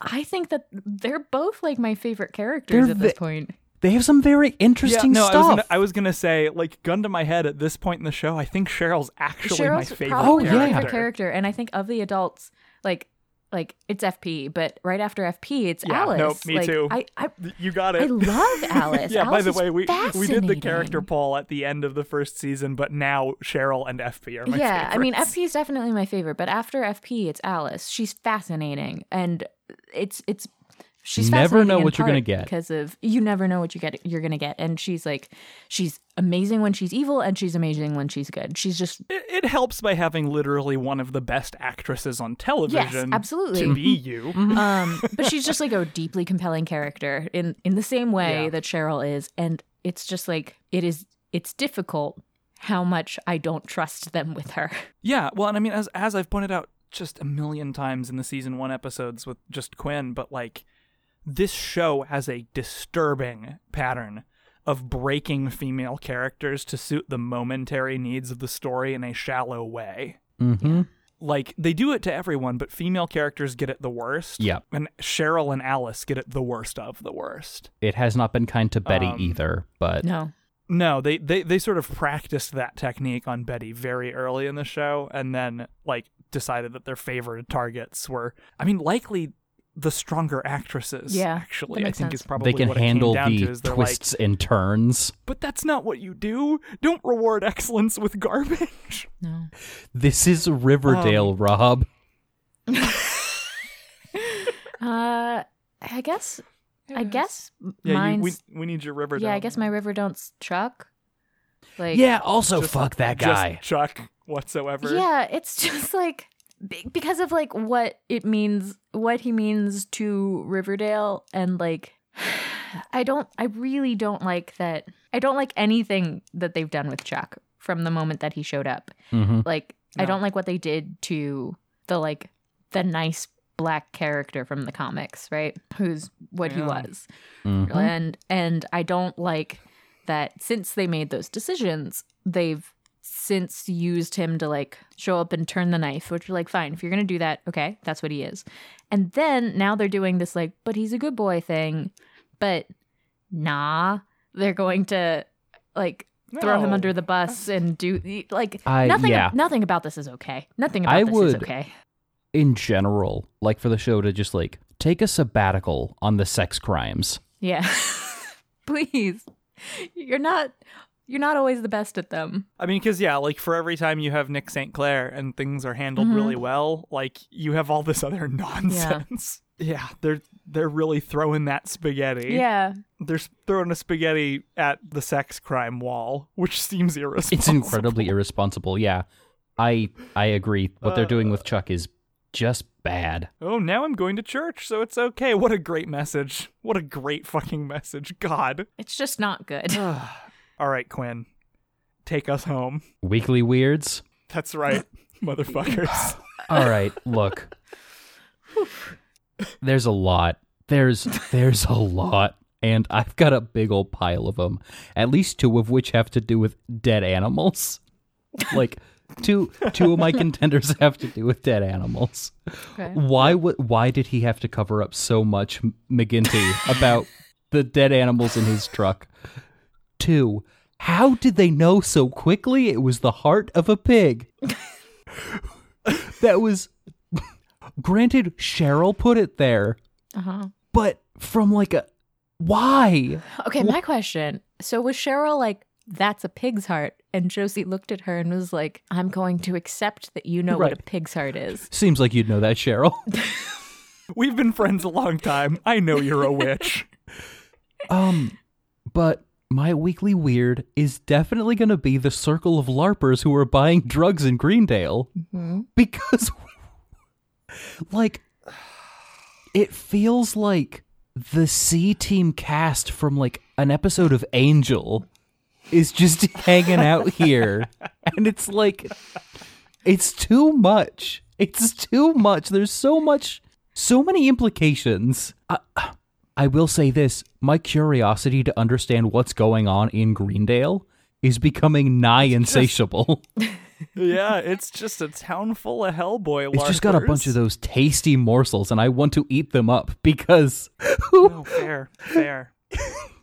I think that they're both like my favorite characters They're at this ve- point. they have some very interesting yeah, no, stuff. I was, gonna, I was gonna say, like, gun to my head at this point in the show, I think Cheryl's actually my Cheryl's favorite probably Oh, my yeah. favorite character, and I think of the adults, like like it's FP, but right after FP, it's Yeah, Alice. nope, me Like, too. I, I (laughs) You got it. I love (laughs) Alice. yeah, by the way, we we did the character poll at the end of the first season, but now Cheryl and FP are my yeah, I mean. FP is definitely my favorite, but after FP, it's Alice. She's fascinating, and it's it's she's Never know what you're gonna get. because of you never know what you get you're gonna get, and she's like she's amazing when she's evil, and she's amazing when she's good. She's just It, it helps by having literally one of the best actresses on television. yes, absolutely. To be you. um but she's just like a deeply compelling character in in the same way Yeah. that cheryl is and it's just like it is it's difficult how much i don't trust them with her Yeah, well, and I mean, as as I've pointed out just a million times in the season one episodes with just Quinn, but like this show has a disturbing pattern of breaking female characters to suit the momentary needs of the story in a shallow way. mm-hmm. Like they do it to everyone, but female characters get it the worst. Yep. and Cheryl and Alice get it the worst of the worst. It has not been kind to Betty Um, either, but no No, they, they they sort of practiced that technique on Betty very early in the show, and then like decided that their favorite targets were. I mean, likely the stronger actresses. Yeah, actually, I think sense. is probably they can what it came handle down the to. Is they're twists like, and turns. but that's not what you do. Don't reward excellence with garbage. (laughs) no This is Riverdale, Um, Rob. (laughs) uh i guess i guess Yeah, you, we we need your river. yeah i guess my river don't's chuck like Yeah, also Just- fuck that just guy. Chuck whatsoever. Yeah, it's (laughs) just like be- because of like what it means, what he means to Riverdale, and like I don't, I really don't like that. I don't like anything that they've done with Chuck from the moment that he showed up. hmm Like I don't like what they did to the like the nice black character from the comics, right? Who's what he Yeah. was hmm and and I don't like that since they made those decisions, they've since used him to like show up and turn the knife, which are like fine if you're gonna do that, okay, that's what he is. And then now they're doing this like, but he's a good boy thing, but nah, they're going to like throw him under the bus and do like I- nothing. yeah. Nothing about this is okay. Nothing about I this is okay. In general, like for the show to just like take a sabbatical on the sex crimes. Yeah, (laughs) please. You're not. You're not always the best at them. I mean, because yeah, like for every time you have Nick St. Clair and things are handled Mhm. really well, like you have all this other (laughs) nonsense. Yeah. they're they're really throwing that spaghetti. Yeah. They're throwing a spaghetti at the sex crime wall, which seems irresponsible. It's incredibly irresponsible. Yeah, I I agree. What they're doing with Chuck is just bad. Oh, now I'm going to church, so it's okay. What a great message. What a great fucking message. God. It's just not good. (sighs) (sighs) (sighs) All right, Quinn. Take us home. Weekly weirds. That's right, (laughs) motherfuckers. All right, look. There's a lot. There's there's a lot, and I've got a big old pile of them. At least two of which have to do with dead animals. Like two two of my contenders have to do with dead animals. Okay. Why would why did he have to cover up so much McGinty about the dead animals in his truck? Two, how did they know so quickly it was the heart of a pig? that was granted Cheryl put it there, Uh-huh. but from like a why? Okay, my question. So was Cheryl like, that's a pig's heart? And Josie looked at her and was like, I'm going to accept that you know what a pig's heart is. Seems like you'd know that, Cheryl. (laughs) We've been friends a long time. I know you're a witch. Um, but my weekly weird is definitely going to be the circle of LARPers who are buying drugs in Greendale. Mm-hmm. Because, (laughs) like, it feels like the C Team cast from, like, an episode of Angel is just (laughs) hanging out here. And it's like, it's too much. It's too much. There's so much, so many implications. I, I will say this my curiosity to understand what's going on in Greendale is becoming nigh insatiable. (laughs) yeah, it's just a town full of Hellboy it's just got a bunch of those tasty morsels, and I want to eat them up because (laughs) Oh, fair, fair.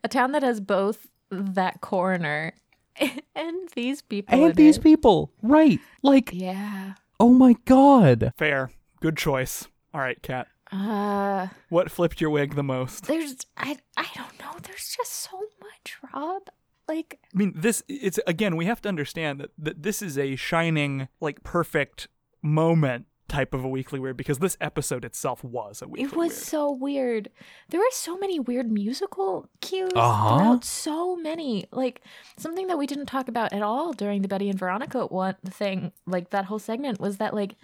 A town that has both that coroner (laughs) and these people. in and these it. people, right? Like, Yeah. oh my god. Fair. Good choice. All right, Kat. Uh What flipped your wig the most? there's I I don't know. There's just so much, Rob. Like I mean, this it's again, we have to understand that, that this is a shining, like perfect moment type of a weekly weird because this episode itself was a weekly weird. it was weird. so weird. There were so many weird musical cues Uh-huh. throughout so many. Like something that we didn't talk about at all during the Betty and Veronica one thing, like that whole segment was that like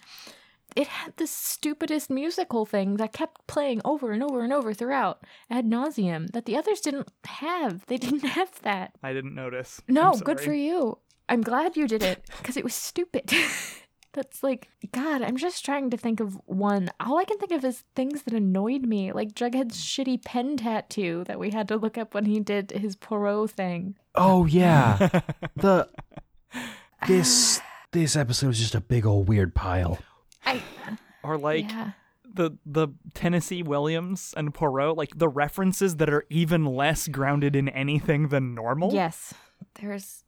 it had the stupidest musical thing that kept playing over and over and over throughout ad nauseum that the others didn't have. They didn't have that. I didn't notice. No, good for you. I'm glad you did it because it was stupid. (laughs) That's like, God, I'm just trying to think of one. All I can think of is things that annoyed me, like Jughead's shitty pen tattoo that we had to look up when he did his Poirot thing. Oh yeah. (laughs) the this this episode is just a big old weird pile. I, Or like yeah. the the Tennessee Williams and Poirot, like the references that are even less grounded in anything than normal. Yes, there's.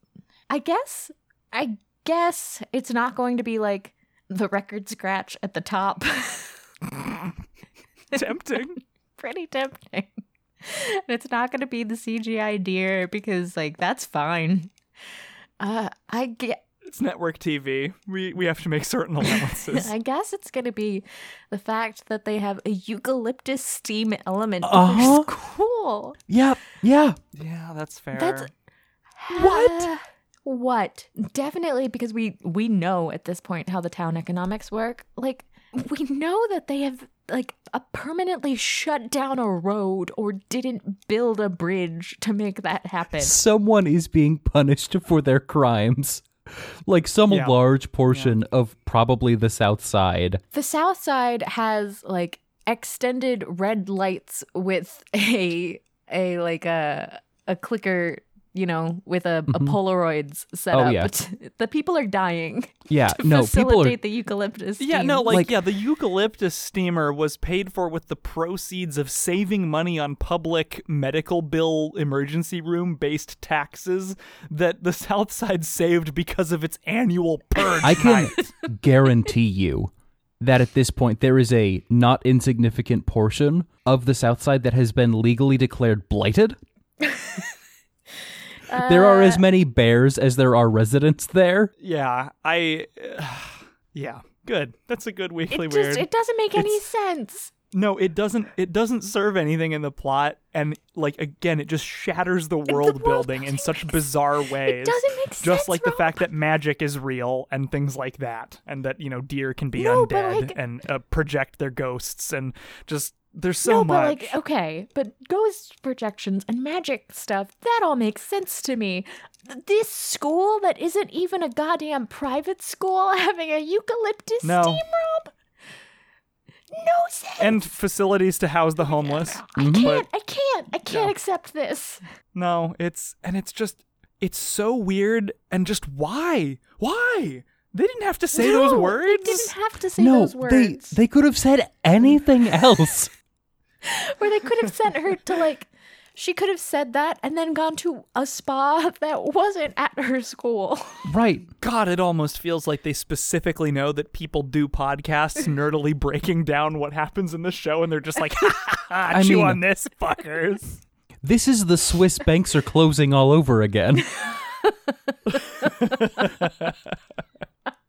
I guess. I guess it's not going to be like the record scratch at the top. (laughs) Tempting. (laughs) Pretty tempting. And it's not going to be the CGI deer because, like, that's fine. Uh, I get. It's network TV. We we have to make certain allowances. (laughs) I guess it's going to be the fact that they have a eucalyptus steam element. in Uh-huh. their school. Yep. Yeah. yeah, that's fair. That's (gasps) What? Uh, (sighs) what? Definitely because we we know at this point how the town economics work. Like we know that they have like a permanently shut down a road or didn't build a bridge to make that happen. Someone is being punished for their crimes. Like some Yeah. large portion of probably the South Side. The south side has like extended red lights with a a like a a clicker you know, with a, a mm-hmm. Polaroids set Oh, up. yeah. (laughs) the people are dying. (laughs) Yeah, (laughs) to no, people facilitate are the eucalyptus. Yeah, steam. no, like, Like- yeah, the eucalyptus steamer was paid for with the proceeds of saving money on public medical bill emergency room based taxes that the South Side saved because of its annual purge I can night. guarantee you that at this point there is a not insignificant portion of the South Side that has been legally declared blighted. There are Uh, as many bears as there are residents there. Yeah, I. (sighs) yeah, good. That's a good weekly it weird. it doesn't make any It's- sense. no, it doesn't. It doesn't serve anything in the plot, and like again, it just shatters the world building in such bizarre ways. (laughs) It doesn't make sense, Just like the fact that magic is real and things like that, and that you know deer can be No, undead like- and uh, project their ghosts, and just there's so no, much. but like okay, but ghost projections and magic stuff, that all makes sense to me. This school that isn't even a goddamn private school (laughs) having a eucalyptus No. steam room? No sense. and facilities to house the homeless. I mm-hmm. can't, But I can't, I can't No. accept this. no, it's and it's just it's so weird and just why? Why? They didn't have to say those words. They didn't have to say no, those They, they could have said anything (laughs) else. (laughs) Or they could have sent her to like she could have said that and then gone to a spa (laughs) that wasn't at her school. (laughs) right. God, it almost feels like they specifically know that people do podcasts nerdily breaking down what happens in the show, and they're just like, ha ha ha, I chew mean- on this, fuckers. This is the Swiss banks are closing all over again.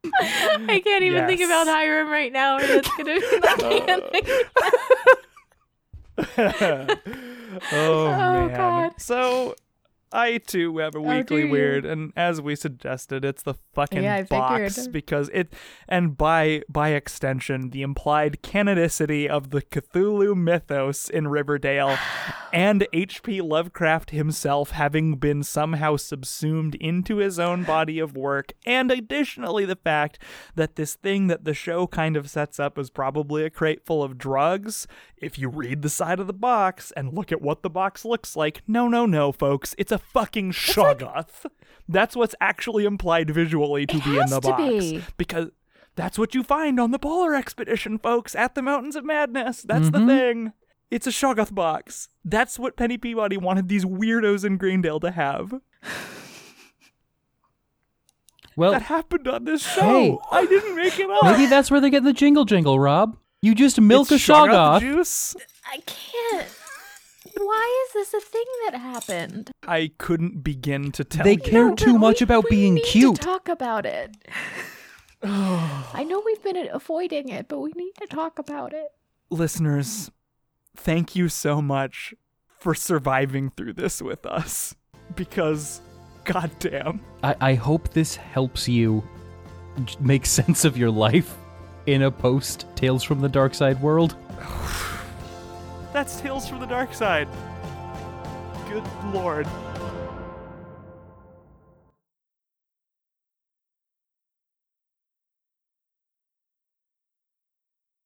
I can't even think about Hiram right now. and It's gonna I can't think (laughs) oh, oh, man. God. So. I too have a Oh, weekly weird, and as we suggested, it's the fucking Yeah, box because it, and by by extension, the implied canonicity of the Cthulhu mythos in Riverdale, (sighs) and H.P. Lovecraft himself having been somehow subsumed into his own body of work, and additionally the fact that this thing that the show kind of sets up is probably a crate full of drugs. If you read the side of the box and look at what the box looks like, no, no, no, folks, it's a fucking shoggoth. That's what's actually implied visually to It be in the to box be. because. That's what you find on the Polar Expedition, folks, at the Mountains of Madness. That's the Mhm. thing. It's a Shoggoth box. That's what Penny Peabody wanted these weirdos in Greendale to have. (laughs) Well, That happened on this show. Hey. I didn't make it up. maybe that's where they get the jingle jingle, Rob. You just milk it's a Shoggoth. juice. I can't. Why is this a thing that happened? I couldn't begin to tell They you. care No, too much we- about we being need cute. To talk about it. (sighs) I know we've been avoiding it, but we need to talk about it. Listeners, thank you so much for surviving through this with us. Because, goddamn. I, I hope this helps you make sense of your life in a post Tales from the Darkside world. (sighs) (sighs) That's Tales from the Darkside. Good lord.